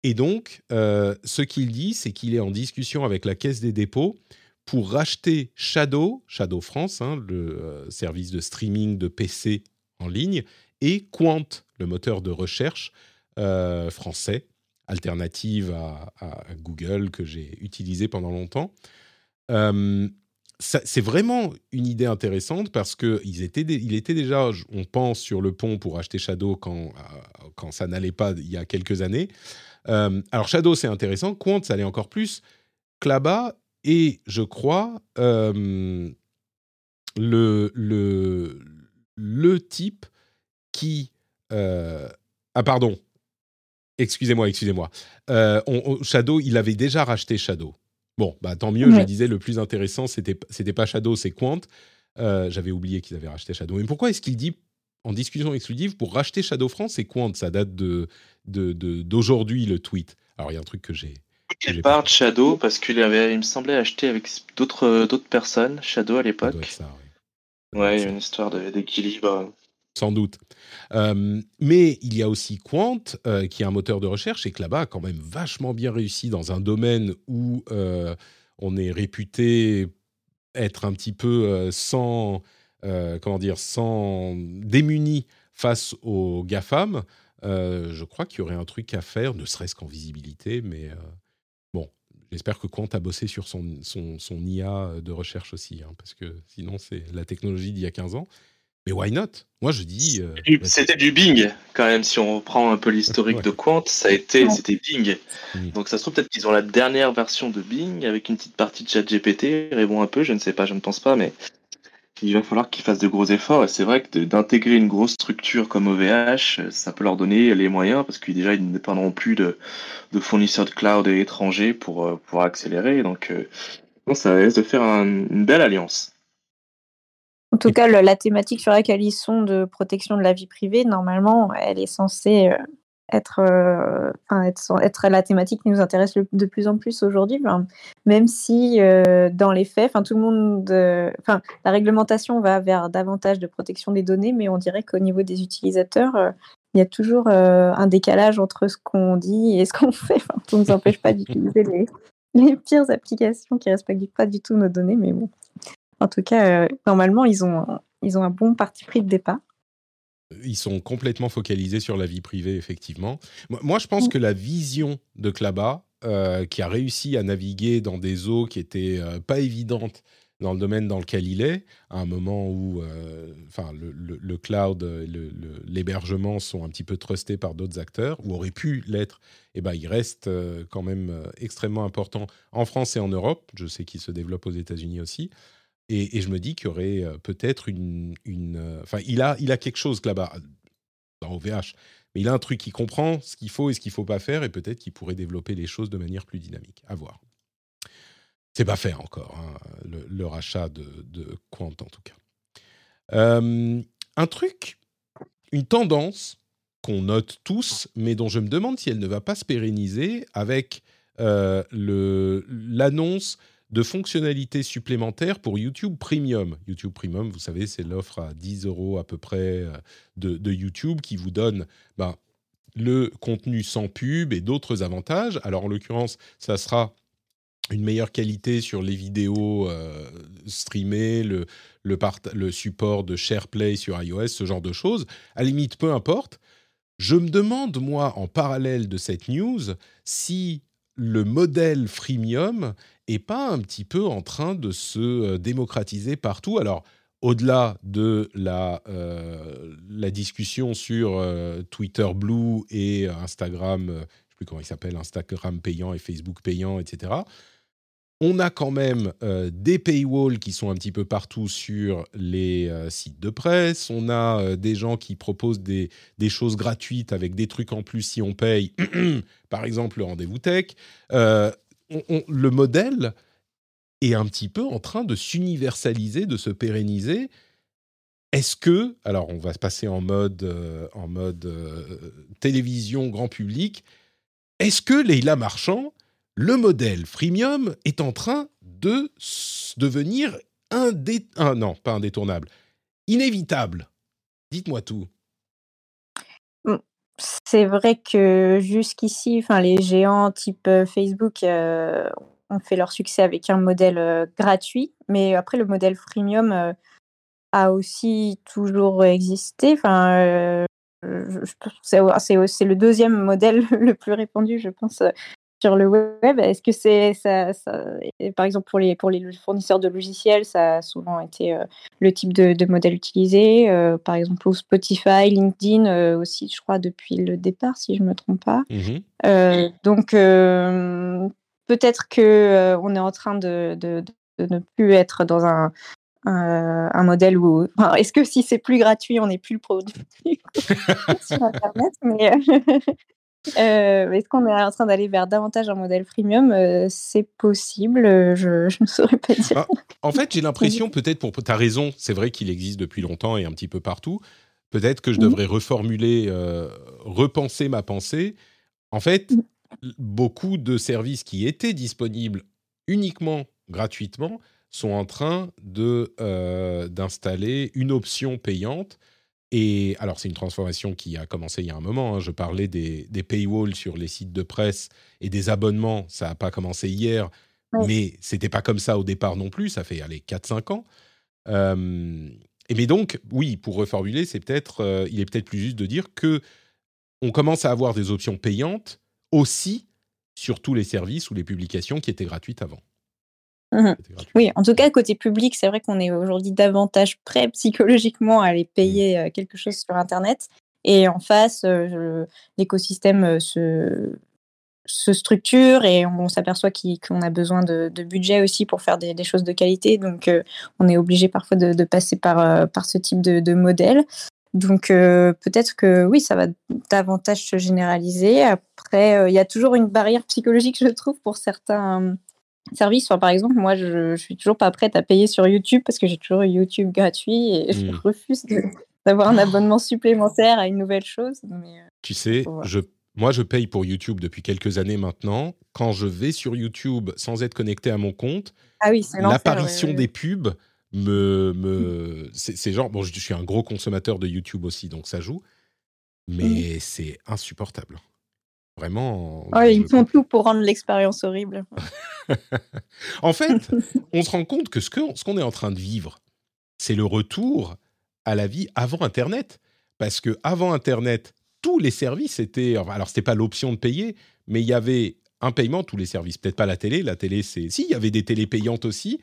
Et donc, ce qu'il dit, c'est qu'il est en discussion avec la Caisse des dépôts pour racheter Shadow, Shadow France, hein, le euh, service de streaming de PC en ligne, et Quant, le moteur de recherche euh, français, alternative à, Google que j'ai utilisé pendant longtemps. Euh, c'est vraiment une idée intéressante parce qu'il était, déjà, on pense, sur le pont pour acheter Shadow quand, quand ça n'allait pas il y a quelques années. alors Shadow, c'est intéressant. Quant, ça allait encore plus. Klaba et je crois le, le, le type qui... ah pardon, excusez-moi, excusez-moi. Shadow, il avait déjà racheté Shadow. Bon, bah tant mieux. Je disais le plus intéressant, c'était c'était pas Shadow, c'est Quant. J'avais oublié qu'ils avaient racheté Shadow. Mais pourquoi est-ce qu'il dit en discussion exclusive pour racheter Shadow France C'est Quant, ça date de d'aujourd'hui le tweet. Alors il y a un truc que j'ai il part de Shadow parce qu'il avait, il me semblait, acheté avec d'autres d'autres personnes Shadow à l'époque. Ouais, une histoire d'équilibre. Sans doute. Euh, mais il y a aussi Quant, euh, qui est un moteur de recherche, et que là-bas a quand même vachement bien réussi dans un domaine où euh, on est réputé être un petit peu sans, comment dire, sans démuni face aux GAFAM. je crois qu'il y aurait un truc à faire, ne serait-ce qu'en visibilité, mais J'espère que Quant a bossé sur son, son, son IA de recherche aussi, hein, parce que sinon, c'est la technologie d'il y a 15 ans. Mais why not? Moi, je dis. Euh, c'était du Bing, quand même. Si on reprend un peu l'historique de Quant, ça a été, c'était Bing. Donc, ça se trouve peut-être qu'ils ont la dernière version de Bing avec une petite partie de ChatGPT. Rêvons un peu, je ne sais pas, je ne pense pas, mais il va falloir qu'ils fassent de gros efforts. Et c'est vrai que d'intégrer une grosse structure comme OVH, ça peut leur donner les moyens parce que déjà, ils ne dépendront plus de, fournisseurs de cloud étrangers pour euh, pouvoir accélérer. Donc, euh, ça risque de faire une belle alliance. En tout cas, la thématique sur laquelle ils sont de protection de la vie privée, normalement, elle est censée euh, être, euh, être, être, la thématique qui nous intéresse de plus en plus aujourd'hui, même si euh, dans les faits, tout le monde, euh, la réglementation va vers davantage de protection des données, mais on dirait qu'au niveau des utilisateurs, il y a toujours un décalage entre ce qu'on dit et ce qu'on fait. ça ne nous empêche pas d'utiliser les, les, pires applications qui respectent pas du tout nos données, mais bon. En tout cas, normalement, ils ont, ils ont un bon parti pris de départ ils sont complètement focalisés sur la vie privée, effectivement. Moi, je pense mm. que la vision de Klaba, euh, qui a réussi à naviguer dans des eaux qui étaient euh, pas évidentes dans le domaine dans lequel il est, à un moment où euh, enfin, le, cloud, l'hébergement sont un petit peu trustés par d'autres acteurs, ou auraient pu l'être, eh ben, il reste quand même extrêmement important en France et en Europe. Je sais qu'il se développe aux États-Unis aussi. Et, je me dis qu'il y aurait euh, peut-être une, euh, Enfin, il a, il a quelque chose là-bas, dans OVH, mais il a un truc qui comprend ce qu'il faut et ce qu'il ne faut pas faire, et peut-être qu'il pourrait développer les choses de manière plus dynamique. À voir. C'est pas fait encore, hein, le, rachat de, de, Quant en tout cas. Euh, un truc, une tendance qu'on note tous, mais dont je me demande si elle ne va pas se pérenniser avec l'annonce de fonctionnalités supplémentaires pour YouTube Premium. YouTube Premium, vous savez, c'est l'offre à 10 euros à peu près euh, de, YouTube qui vous donne ben, le contenu sans pub et d'autres avantages. Alors en l'occurrence, ça sera une meilleure qualité sur les vidéos euh, streamées, le, le, support de SharePlay sur iOS, ce genre de choses. À la limite, peu importe. Je me demande, moi, en parallèle de cette news, si le modèle freemium est pas un petit peu en train de se euh, démocratiser partout Alors, au-delà de la, euh, discussion sur euh, Twitter Blue et Instagram, je ne sais plus comment il s'appelle, Instagram payant et Facebook payant, etc., on a quand même des paywalls qui sont un petit peu partout sur les sites de presse. On a des gens qui proposent des, choses gratuites avec des trucs en plus si on paye. Par exemple, le rendez-vous tech le modèle est un petit peu en train de s'universaliser, de se pérenniser. Est-ce que, alors on va se passer en mode, euh, en mode euh, télévision grand public, est-ce que Leila Marchand, le modèle freemium, est en train de devenir un, non, pas indétournable, inévitable Dites-moi tout. C'est vrai que jusqu'ici, enfin, les géants type euh, Facebook euh, ont fait leur succès avec un modèle euh, gratuit, mais après le modèle freemium a aussi toujours existé. Enfin, c'est le deuxième modèle le plus répandu, je pense, sur le web. Est-ce que c'est ça, par exemple pour les pour les fournisseurs de logiciels, ça a souvent été euh, le type de, modèle utilisé. Euh, par exemple pour Spotify, LinkedIn euh, aussi, je crois depuis le départ, si je me trompe pas. Mmh donc peut-être que on est en train de, de, ne plus être dans un un modèle où. Est-ce que si c'est plus gratuit, on n'est plus le produit sur Internet mais, Euh, Est-ce qu'on est en train d'aller vers davantage un modèle freemium? Euh, C'est possible, euh, je, je, ne saurais pas dire. Ah, en fait, j'ai l'impression, peut-être pour. Tu as raison, c'est vrai qu'il existe depuis longtemps et un petit peu partout. Peut-être que je devrais reformuler, euh, repenser ma pensée. En fait, beaucoup de services qui étaient disponibles uniquement gratuitement sont en train d'installer une option payante. Et alors, c'est une transformation qui a commencé il y a un moment. hein. Je parlais des, des paywalls sur les sites de presse et des abonnements. Ça n'a pas commencé hier, Ouais. mais c'était pas comme ça au départ non plus. Ça fait allez 4-5 ans. Euh, et mais donc, oui, pour reformuler, c'est peut-être, euh, il est peut-être plus juste de dire que on commence à avoir des options payantes aussi sur tous les services ou les publications qui étaient gratuites avant. Mhm. Oui, en tout cas, côté public, c'est vrai qu'on est aujourd'hui davantage prêt psychologiquement à aller payer euh, quelque chose sur Internet. Et en face, euh, l'écosystème euh, se, se structure et on, s'aperçoit qu'on a besoin de, de budget aussi pour faire des, des choses de qualité. Donc, euh, on est obligé parfois de, de passer par, euh, par ce type de, de modèle. Donc, peut-être que oui, ça va davantage se généraliser. Après, il y a toujours une barrière psychologique, je trouve, pour certains services. Enfin, par exemple, moi, je, je suis toujours pas prête à payer sur YouTube parce que j'ai toujours YouTube gratuit et je Mm. refuse d'avoir un abonnement supplémentaire à une nouvelle chose. Mais, euh, Tu sais, je, moi, je paye pour YouTube depuis quelques années maintenant. Quand je vais sur YouTube sans être connecté à mon compte, Ah oui, l'apparition ouais, ouais, des pubs me, me c'est c'est genre bon, je, je suis un gros consommateur de YouTube aussi, donc ça joue, mais c'est insupportable. Vraiment. je ils font tout pour rendre l'expérience horrible. En fait, on se rend compte que ce que- ce qu'on est en train de vivre, c'est le retour à la vie avant Internet. Parce que avant Internet, tous les services étaient. alors, c'était pas l'option de payer, mais il y avait un paiement, tous les services. Peut-être pas la télé. La télé, c'est. Si, il y avait des télés payantes aussi.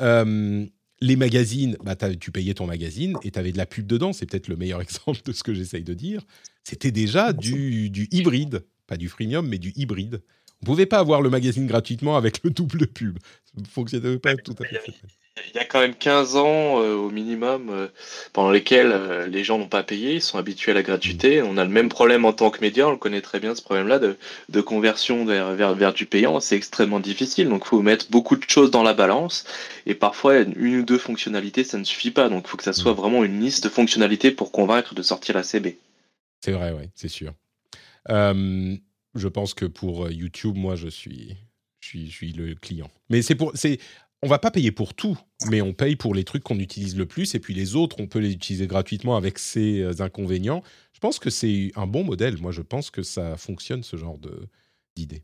Euh, les magazines, bah, tu payais ton magazine et tu avais de la pub dedans. C'est peut-être le meilleur exemple de ce que j'essaye de dire. C'était déjà du, du hybride. Pas du freemium, mais du hybride. On pouvait pas avoir le magazine gratuitement avec le double pub. Ça ne fonctionnait pas tout à fait. Il y a quand même 15 ans euh, au minimum euh, pendant lesquels euh, les gens n'ont pas payé, ils sont habitués à la gratuité. On a le même problème en tant que média, on le connaît très bien ce problème-là de, de conversion vers, vers, vers du payant. C'est extrêmement difficile, donc il faut mettre beaucoup de choses dans la balance. Et parfois, une ou deux fonctionnalités, ça ne suffit pas. Donc il faut que ça soit vraiment une liste de fonctionnalités pour convaincre de sortir la CB. C'est vrai, oui, c'est sûr. Euh, je pense que pour euh, YouTube, moi, je suis, je suis, le client. Mais c'est pour, c'est, on va pas payer pour tout, mais on paye pour les trucs qu'on utilise le plus, et puis les autres, on peut les utiliser gratuitement avec ses euh, inconvénients. Je pense que c'est un bon modèle. Moi, je pense que ça fonctionne ce genre de d'idée.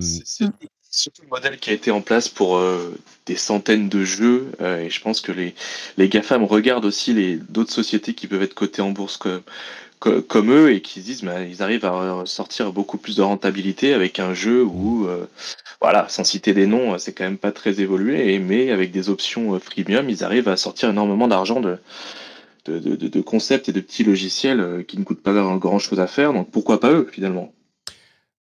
C'est surtout le modèle qui a été en place pour des centaines de jeux et je pense que les, les GAFAM regardent aussi les d'autres sociétés qui peuvent être cotées en bourse co- comme eux et qui se disent bah, ils arrivent à sortir beaucoup plus de rentabilité avec un jeu où euh, voilà sans citer des noms c'est quand même pas très évolué mais avec des options euh, freemium ils arrivent à sortir énormément d'argent de- de concepts et de petits logiciels euh, qui ne coûtent pas grand chose à faire. Donc pourquoi pas eux finalement?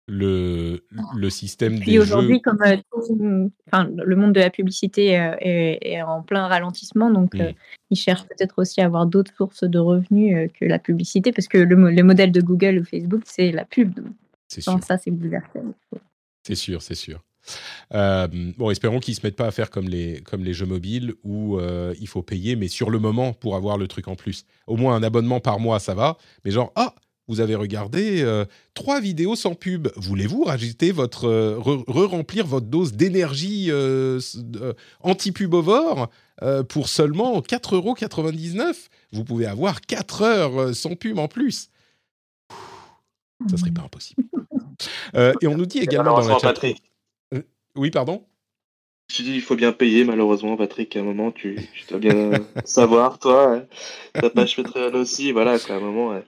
Le, le système Puis des aujourd'hui, jeux. comme euh, tout- enfin, le monde de la publicité euh, est, est en plein ralentissement, donc euh, Mm. ils cherchent peut-être aussi à avoir d'autres sources de revenus euh, que la publicité, parce que le, mo- le modèle de Google ou Facebook, c'est la pub. C'est sûr. ça, c'est bouleversé. C'est sûr, c'est sûr. Euh, bon, espérons qu'ils se mettent pas à faire comme les, comme les jeux mobiles où euh, il faut payer, mais sur le moment pour avoir le truc en plus. Au moins un abonnement par mois, ça va. Mais genre, ah, vous avez regardé euh, trois vidéos sans pub. Voulez-vous rajouter votre, euh, re- re-remplir votre dose d'énergie euh, anti-pubovore pour seulement 4,99€ Vous pouvez avoir 4 heures sans pub en plus. Ça serait pas impossible. Et on nous dit également dans la Malheureusement, chat. Patrick. Oui, pardon? Je dis, il faut bien payer, malheureusement, Patrick. À un moment, tu, tu dois bien savoir, toi. hein. Ta page Patreon aussi, voilà, à un moment.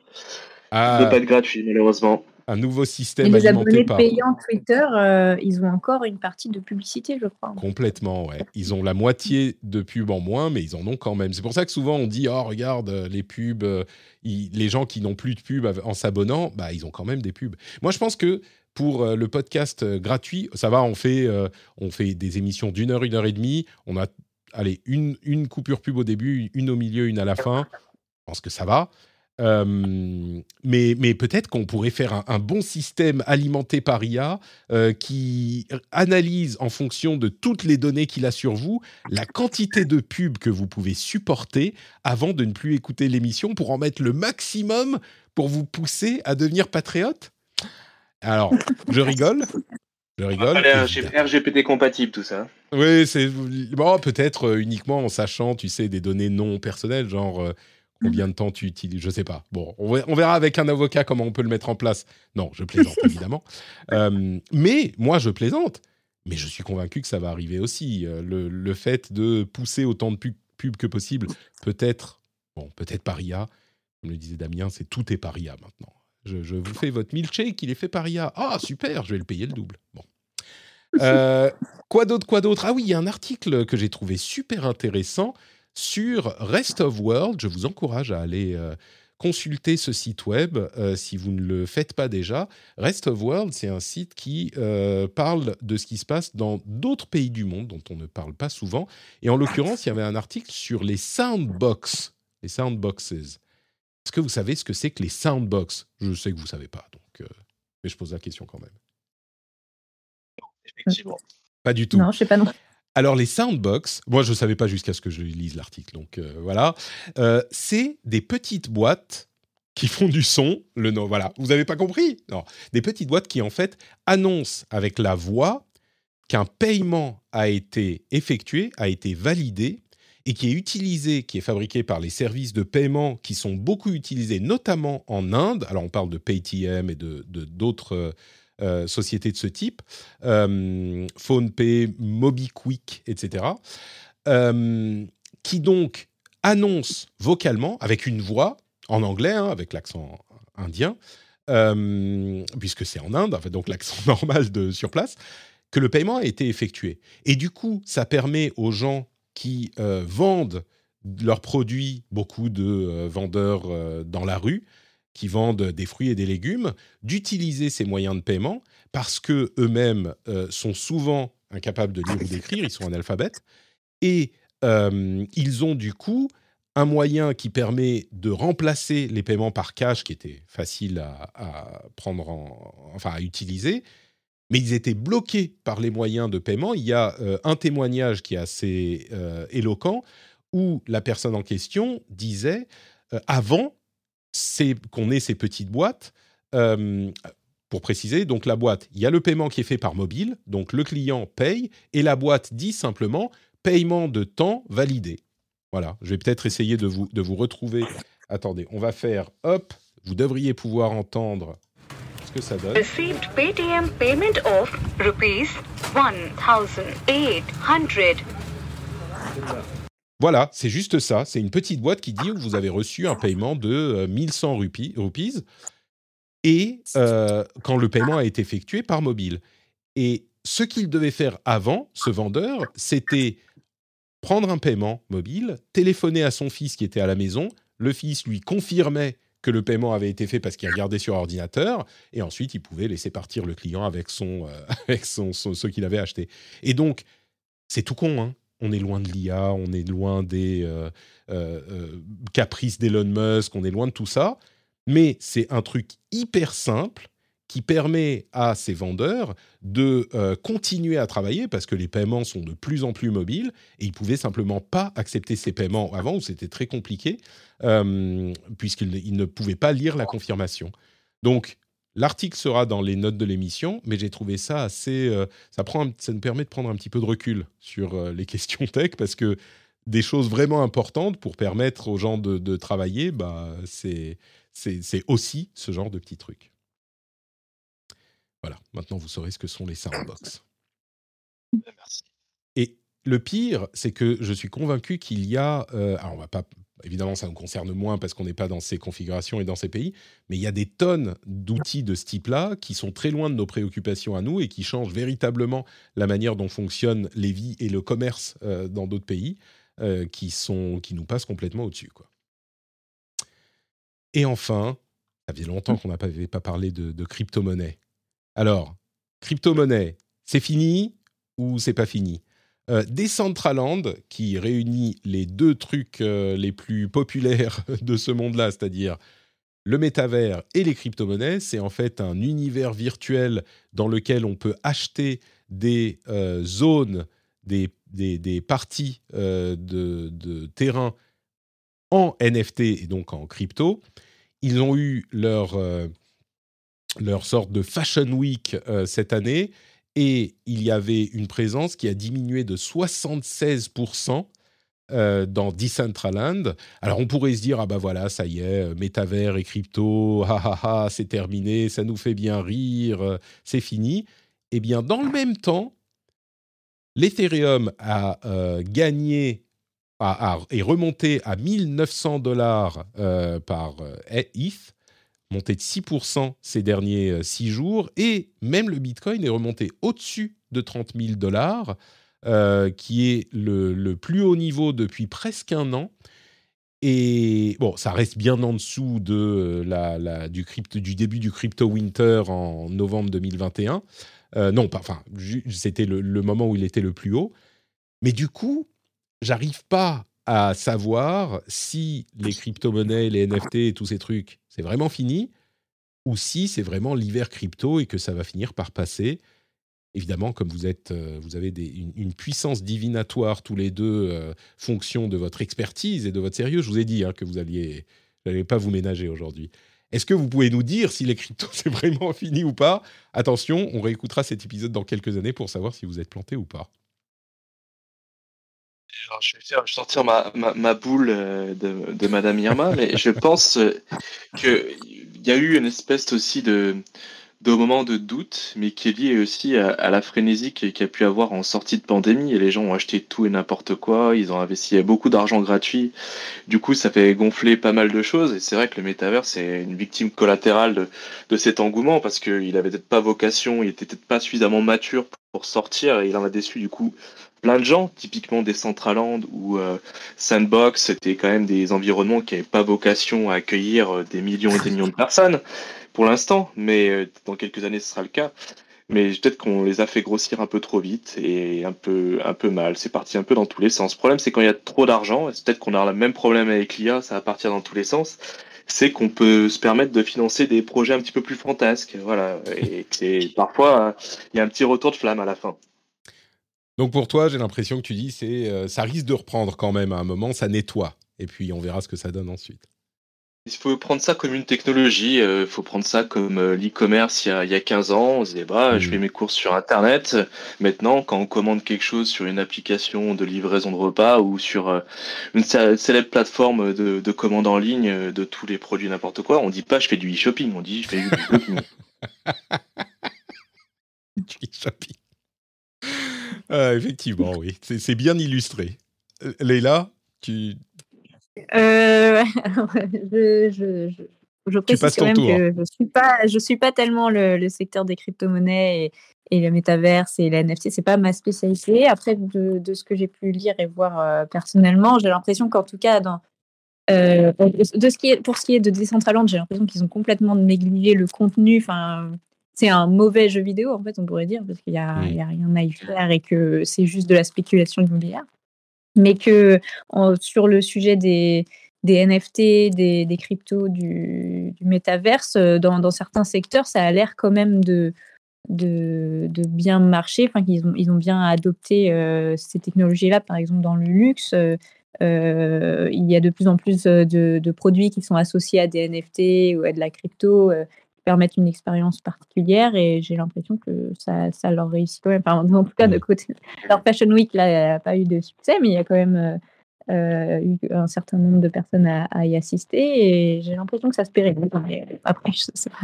Ça ne peut ah, pas être gratuit, malheureusement. un nouveau Et système les alimenté abonnés par. payants Twitter, euh, ils ont encore une partie de publicité, je crois. Complètement, ouais. Ils ont la moitié de pubs en moins, mais ils en ont quand même. C'est pour ça que souvent on dit Oh, regarde, euh, les pubs, euh, ils- les gens qui n'ont plus de pubs en s'abonnant, bah, ils ont quand même des pubs. Moi, je pense que pour euh, le podcast euh, gratuit, ça va, on fait, euh, on fait des émissions d'une heure, une heure et demie. On a, allez, une, une coupure pub au début, une au milieu, une à la fin. Je pense que ça va. Euh, mais, mais peut-être qu'on pourrait faire un, un, bon système alimenté par IA euh, qui analyse en fonction de toutes les données qu'il a sur vous la quantité de pubs que vous pouvez supporter avant de ne plus écouter l'émission pour en mettre le maximum pour vous pousser à devenir patriote. Alors, je rigole. Je rigole. RGPD compatible, tout ça. Oui, c'est bon, peut-être euh, uniquement en sachant, tu sais, des données non personnelles, genre combien de temps tu utilises, je sais pas. Bon, on verra avec un avocat comment on peut le mettre en place. Non, je plaisante évidemment. Euh, mais moi, je plaisante. Mais je suis convaincu que ça va arriver aussi. Le, le fait de pousser autant de pubs pub que possible, peut-être, bon, peut-être par IA. Comme le disait Damien, c'est tout est par IA maintenant. Je, je, vous fais votre milkshake, il est fait par IA. Ah, super, je vais le payer le double. Bon. Euh, quoi d'autre, quoi d'autre? Ah oui, il y a un article que j'ai trouvé super intéressant sur Rest of World. Je vous encourage à aller euh, consulter ce site web euh, si vous ne le faites pas déjà. Rest of World, c'est un site qui euh, parle de ce qui se passe dans d'autres pays du monde dont on ne parle pas souvent. Et en l'occurrence, il y avait un article sur les soundbox, les soundboxes. Est-ce que vous savez ce que c'est que les soundbox Je sais que vous ne savez pas, donc, mais je pose la question quand même. Effectivement. Pas du tout. Non, je sais pas non. Alors les soundbox, moi je ne savais pas jusqu'à ce que je lise l'article, donc euh, voilà, euh, c'est des petites boîtes qui font du son. Le nom, voilà, vous n'avez pas compris? Non, des petites boîtes qui en fait annoncent avec la voix qu'un paiement a été effectué, a été validé et qui est utilisé, qui est fabriqué par les services de paiement qui sont beaucoup utilisés, notamment en Inde. Alors on parle de Paytm et de d'autres euh, sociétés de ce type, euh, PhonePay, MobiQuick, etc., euh, qui donc annoncent vocalement, avec une voix, en anglais, hein, avec l'accent indien, euh, puisque c'est en Inde, donc l'accent normal de sur place, que le paiement a été effectué. Et du coup, ça permet aux gens qui vendent leurs produits, beaucoup de vendeurs dans la rue, qui vendent des fruits et des légumes, d'utiliser ces moyens de paiement parce que eux-mêmes euh, sont souvent incapables de lire ou d'écrire, ils sont analphabètes, et euh, ils ont du coup un moyen qui permet de remplacer les paiements par cash, qui était facile à, prendre, en, enfin à utiliser, mais ils étaient bloqués par les moyens de paiement. Il y a euh, un témoignage qui est assez éloquent où la personne en question disait avant qu'on ait ces petites boîtes. Euh, pour préciser, donc la boîte, il y a le paiement qui est fait par mobile, donc le client paye et la boîte dit simplement paiement de temps validé. Voilà, je vais peut-être essayer de vous, de vous retrouver. Attendez, on va faire hop, vous devriez pouvoir entendre ce que ça donne. Received Paytm payment of rupees 1800. Voilà, c'est juste ça. C'est une petite boîte qui dit vous avez reçu un paiement de euh, 1100 rupees, rupees et euh, quand le paiement a été effectué par mobile. Et ce qu'il devait faire avant, ce vendeur, c'était prendre un paiement mobile, téléphoner à son fils qui était à la maison, le fils lui confirmait que le paiement avait été fait parce qu'il regardait sur ordinateur, et ensuite il pouvait laisser partir le client avec, son, euh, avec son, ce qu'il avait acheté. Et donc, c'est tout con, hein on est loin de l'IA, on est loin des euh, euh, euh, caprices d'Elon Musk, on est loin de tout ça. Mais c'est un truc hyper simple qui permet à ces vendeurs de continuer à travailler parce que les paiements sont de plus en plus mobiles et ils pouvaient simplement pas accepter ces paiements avant où c'était très compliqué puisqu'ils ne pouvaient pas lire la confirmation. Donc L'article sera dans les notes de l'émission, mais j'ai trouvé ça assez. Euh, ça, prend, ça nous permet de prendre un petit peu de recul sur euh, les questions tech parce que des choses vraiment importantes pour permettre aux gens de, de travailler, bah, c'est aussi ce genre de petits trucs. Voilà, maintenant vous saurez ce que sont les soundbox. Merci. Et le pire, c'est que je suis convaincu qu'il y a. Euh, alors, on va pas évidemment, ça nous concerne moins parce qu'on n'est pas dans ces configurations et dans ces pays, mais il y a des tonnes d'outils de ce type-là qui sont très loin de nos préoccupations à nous et qui changent véritablement la manière dont fonctionnent les vies et le commerce euh, dans d'autres pays, euh, qui, sont, qui nous passent complètement au-dessus. Et enfin, ça faisait longtemps qu'on n'avait pas parlé de, de crypto-monnaie. Alors, crypto-monnaie, c'est fini ou c'est pas fini? Euh, Decentraland, qui réunit les deux trucs euh, les plus populaires de ce monde-là, c'est-à-dire le métavers et les crypto-monnaies, c'est en fait un univers virtuel dans lequel on peut acheter des euh, zones, des, parties de, terrain en NFT et donc en crypto. Ils ont eu leur, leur sorte de Fashion Week cette année et il y avait une présence qui a diminué de 76% euh, dans Decentraland. Alors on pourrait se dire ah bah voilà ça y est métavers et crypto ha ha ha c'est terminé ça nous fait bien rire euh, c'est fini. Eh bien dans le même temps l'Ethereum a euh, gagné et remonté à 1900 dollars par ETH monté de 6% ces derniers 6 jours et même le Bitcoin est remonté au-dessus de 30 000 dollars euh, qui est le, plus haut niveau depuis presque un an. Et bon, ça reste bien en dessous de euh, la, du, crypto, du début du crypto winter en novembre 2021. Euh, non, enfin, c'était le, le, moment où il était le plus haut. Mais du coup, j'arrive pas à savoir si les crypto-monnaies, les NFT et tous ces trucs, c'est vraiment fini, ou si c'est vraiment l'hiver crypto et que ça va finir par passer évidemment, comme vous êtes, euh, vous avez une, puissance divinatoire tous les deux, euh, fonction de votre expertise et de votre sérieux. Je vous ai dit hein, que vous alliez, n'allez pas vous ménager aujourd'hui. Est-ce que vous pouvez nous dire si les cryptos c'est vraiment fini ou pas? Attention, on réécoutera cet épisode dans quelques années pour savoir si vous êtes planté ou pas. Je vais sortir ma, ma, boule euh, de, de, Madame Irma, mais je pense qu'il y a eu une espèce aussi de, de moments de doute, mais qui est lié aussi à, la frénésie qu'il y a pu avoir en sortie de pandémie. Et les gens ont acheté tout et n'importe quoi, ils ont investi beaucoup d'argent gratuit. Du coup, ça fait gonfler pas mal de choses. Et c'est vrai que le métavers, c'est une victime collatérale de, de cet engouement parce qu'il avait peut-être pas vocation, il était peut-être pas suffisamment mature pour sortir et il en a déçu du coup plein de gens, typiquement des Centraland ou euh, Sandbox, c'était quand même des environnements qui n'avaient pas vocation à accueillir euh, des millions et des millions de personnes pour l'instant, mais euh, dans quelques années ce sera le cas. Mais peut-être qu'on les a fait grossir un peu trop vite et un peu, un peu mal. C'est parti un peu dans tous les sens. Le problème, c'est quand il y a trop d'argent, c'est peut-être qu'on a le même problème avec l'IA, ça va partir dans tous les sens. C'est qu'on peut se permettre de financer des projets un petit peu plus fantasques, voilà. Et c'est parfois il y a un petit retour de flamme à la fin. Donc pour toi, j'ai l'impression que tu dis c'est euh, ça risque de reprendre quand même à un moment, ça nettoie. Et puis on verra ce que ça donne ensuite. Il faut prendre ça comme une technologie, il euh, faut prendre ça comme euh, l'e-commerce il, y a 15 ans. On se disait, bah, je mm. fais mes courses sur Internet. Maintenant, quand on commande quelque chose sur une application de livraison de repas ou sur une célèbre plateforme de, de, commande en ligne de tous les produits n'importe quoi, on dit pas je fais du e-shopping, on dit je fais du e-shopping. du e-shopping. Effectivement, oui, c'est bien illustré. Leïla, tu, euh, je, je, je, je, précise quand même que je suis pas, je suis pas tellement le, secteur des crypto-monnaies et, et, le métaverse et la NFT, c'est pas ma spécialité. Après, de, de ce que j'ai pu lire et voir euh, personnellement, j'ai l'impression qu'en tout cas, dans, euh, de ce qui est, pour ce qui est de Decentraland, j'ai l'impression qu'ils ont complètement négligé le contenu. Enfin, c'est un mauvais jeu vidéo, en fait, on pourrait dire, parce qu'il n'y a, a, rien à y faire et que c'est juste de la spéculation immobilière. Mais que sur le sujet des, des NFT, des, des cryptos, du, du métaverse, euh, dans, dans, certains secteurs, ça a l'air quand même de, de, de, bien marcher, enfin qu'ils ont, ils ont bien adopté euh, ces technologies-là, par exemple dans le luxe. Euh, il y a de plus en plus de, de, produits qui sont associés à des NFT ou à de la crypto permettent une expérience particulière et j'ai l'impression que ça, ça, leur réussit quand même. Enfin, en tout cas, de côté. Alors, Fashion Week, n'a pas eu de succès, mais il y a quand même euh, euh, eu un certain nombre de personnes à, y assister et j'ai l'impression que ça se pérenne. Après, je sais pas.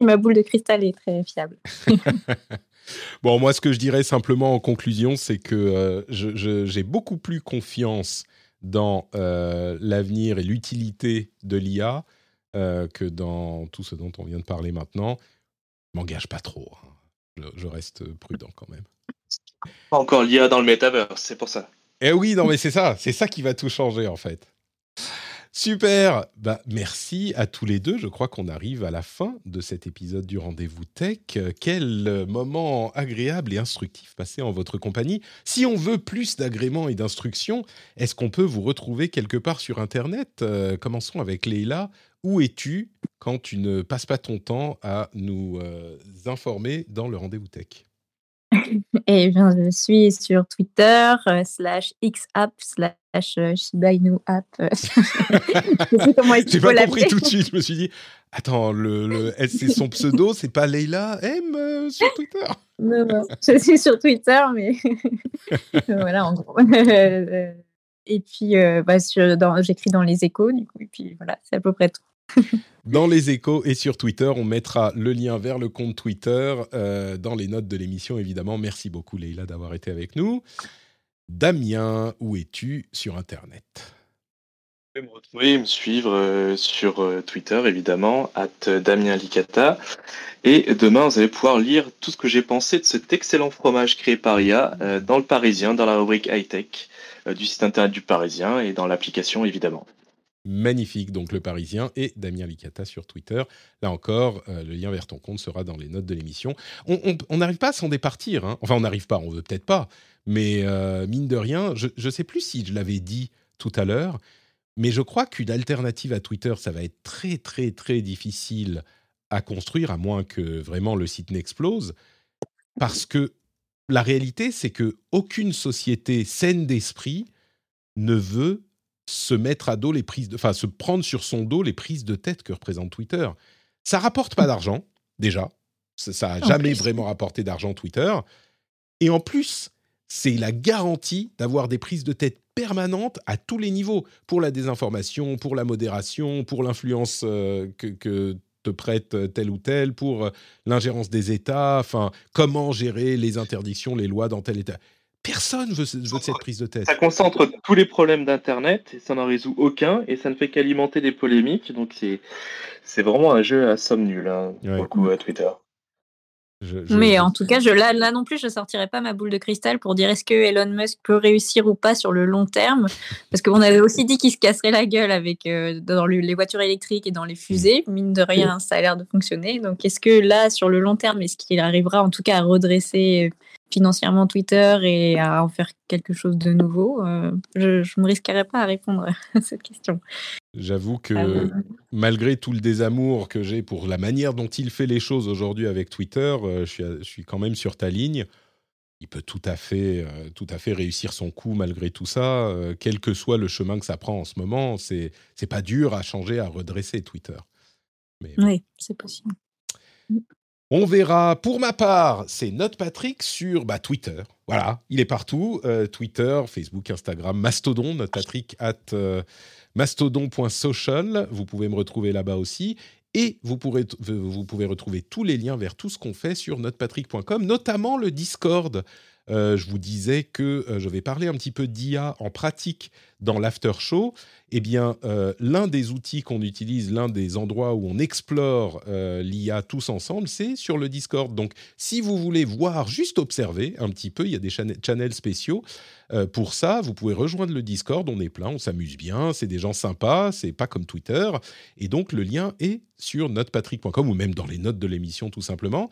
ma boule de cristal est très fiable. bon, moi, ce que je dirais simplement en conclusion, c'est que euh, j'ai beaucoup plus confiance dans l'avenir et l'utilité de l'IA euh, que dans tout ce dont on vient de parler maintenant. Je m'engage pas trop. Hein. Je, reste prudent quand même. Pas encore l'IA dans le métavers, c'est pour ça. Eh oui, non mais c'est ça, c'est ça qui va tout changer en fait. Super bah, Merci à tous les deux. Je crois qu'on arrive à la fin de cet épisode du Rendez-vous Tech. Quel moment agréable et instructif passé en votre compagnie. Si on veut plus d'agréments et d'instructions, est-ce qu'on peut vous retrouver quelque part sur Internet? Euh, Commençons avec Leïla. Où es-tu quand tu ne passes pas ton temps à nous euh, informer dans le rendez-vous tech? Eh bien, je suis sur Twitter, euh, slash XApp, slash euh, Shiba Inu App. J'ai pas compris tout de suite. Je me suis dit, attends, le, le c'est son pseudo, c'est pas Leila M sur Twitter? Non, non, je suis sur Twitter, mais voilà, en gros. et puis, bah, j'écris dans les échos, du coup, et puis voilà, c'est à peu près tout. Dans les échos et sur Twitter. On mettra le lien vers le compte Twitter euh, dans les notes de l'émission, évidemment. Merci beaucoup, Leïla, d'avoir été avec nous. Damien, où es-tu sur Internet? Vous pouvez me retrouver me suivre euh, sur euh, Twitter, évidemment, at Damien Licata. Et demain, vous allez pouvoir lire tout ce que j'ai pensé de cet excellent fromage créé par IA dans le Parisien, dans la rubrique high-tech du site internet du Parisien et dans l'application, évidemment magnifique, donc le Parisien, et Damien Licata sur Twitter. Là encore, euh, le lien vers ton compte sera dans les notes de l'émission. On n'arrive pas à s'en départir, hein. enfin on n'arrive pas, on veut peut-être pas, mais euh, mine de rien, je ne sais plus si je l'avais dit tout à l'heure, mais je crois qu'une alternative à Twitter, ça va être très très très difficile à construire, à moins que vraiment le site n'explose, parce que la réalité, c'est que aucune société saine d'esprit ne veut se mettre à dos les prises de, enfin se prendre sur son dos les prises de tête que représente Twitter. Ça rapporte pas d'argent déjà, ça, n'a jamais vraiment rapporté d'argent Twitter, et en plus c'est la garantie d'avoir des prises de tête permanentes à tous les niveaux pour la désinformation, pour la modération, pour l'influence euh, que, te prête tel ou tel, pour euh, l'ingérence des États, enfin comment gérer les interdictions, les lois dans tel État. Personne veut, veut cette prise de tête. Ça concentre tous les problèmes d'Internet et ça n'en résout aucun et ça ne fait qu'alimenter des polémiques. Donc c'est, c'est vraiment un jeu à somme nulle hein, pour le coup à Twitter. Mais en tout cas, je, là, là non plus, je sortirai pas ma boule de cristal pour dire est-ce que Elon Musk peut réussir ou pas sur le long terme. Parce qu'on avait aussi dit qu'il se casserait la gueule avec euh, dans les voitures électriques et dans les fusées. Mine de rien, ça a l'air de fonctionner. Donc, est-ce que là, sur le long terme, est-ce qu'il arrivera en tout cas à redresser financièrement Twitter et à en faire quelque chose de nouveau euh, Je ne me risquerais pas à répondre à cette question. J'avoue que euh, malgré tout le désamour que j'ai pour la manière dont il fait les choses aujourd'hui avec Twitter, euh, je, suis, je, suis, quand même sur ta ligne. Il peut tout à fait, tout à fait réussir son coup malgré tout ça, quel que soit le chemin que ça prend en ce moment. C'est c'est pas dur à changer, à redresser Twitter. Mais, oui, c'est possible. On verra. Pour ma part, c'est Note Patrick sur bah, Twitter. Voilà, il est partout. Euh, Twitter, Facebook, Instagram, Mastodon, Note Patrick at euh, mastodon.social. Vous pouvez me retrouver là-bas aussi. Et vous, pouvez retrouver tous les liens vers tout ce qu'on fait sur notepatrick.com, notamment le Discord euh, je vous disais que euh, je vais parler un petit peu d'IA en pratique dans l'after show. Eh bien, euh, l'un des outils qu'on utilise, l'un des endroits où on explore l'IA tous ensemble, c'est sur le Discord. Donc, si vous voulez voir, juste observer un petit peu, il y a des channels spéciaux. pour ça, vous pouvez rejoindre le Discord. On est plein, on s'amuse bien, c'est des gens sympas, c'est pas comme Twitter. Et donc, le lien est sur notepatrick.com ou même dans les notes de l'émission, tout simplement.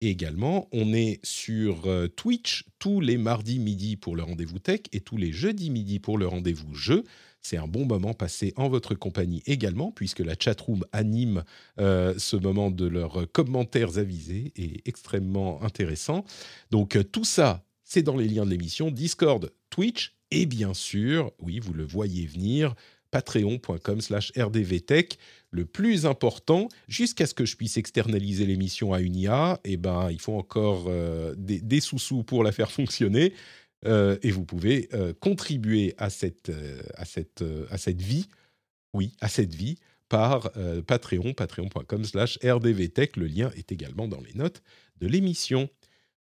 Également, on est sur euh, Twitch tous les mardis midi pour le rendez-vous tech et tous les jeudis midi pour le rendez-vous jeu. C'est un bon moment passé en votre compagnie également, puisque la chatroom anime euh, ce moment de leurs commentaires avisés et extrêmement intéressant. Donc euh, tout ça, c'est dans les liens de l'émission, Discord, Twitch et bien sûr, oui, vous le voyez venir, patreon.com slash rdvtech. Le plus important, jusqu'à ce que je puisse externaliser l'émission à une IA, eh ben, il faut encore euh, des, sous-sous pour la faire fonctionner. Euh, et vous pouvez euh, contribuer à cette, à, cette, à cette vie, oui, à cette vie, par Patreon, patreon.com slash rdvtech. Le lien est également dans les notes de l'émission.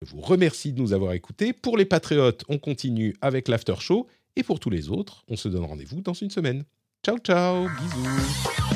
Je vous remercie de nous avoir écoutés. Pour les patriotes, on continue avec l'after show. Et pour tous les autres, on se donne rendez-vous dans une semaine. Ciao, ciao, bisous.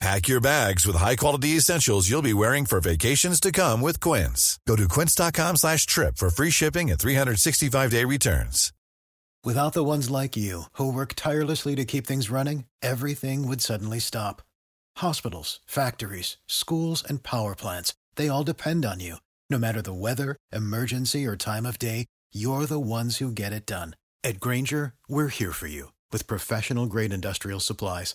Pack your bags with high-quality essentials you'll be wearing for vacations to come with Quince. Go to quince.com slash trip for free shipping and 365-day returns. Without the ones like you, who work tirelessly to keep things running, everything would suddenly stop. Hospitals, factories, schools, and power plants, they all depend on you. No matter the weather, emergency, or time of day, you're the ones who get it done. At Granger, we're here for you with professional grade industrial supplies.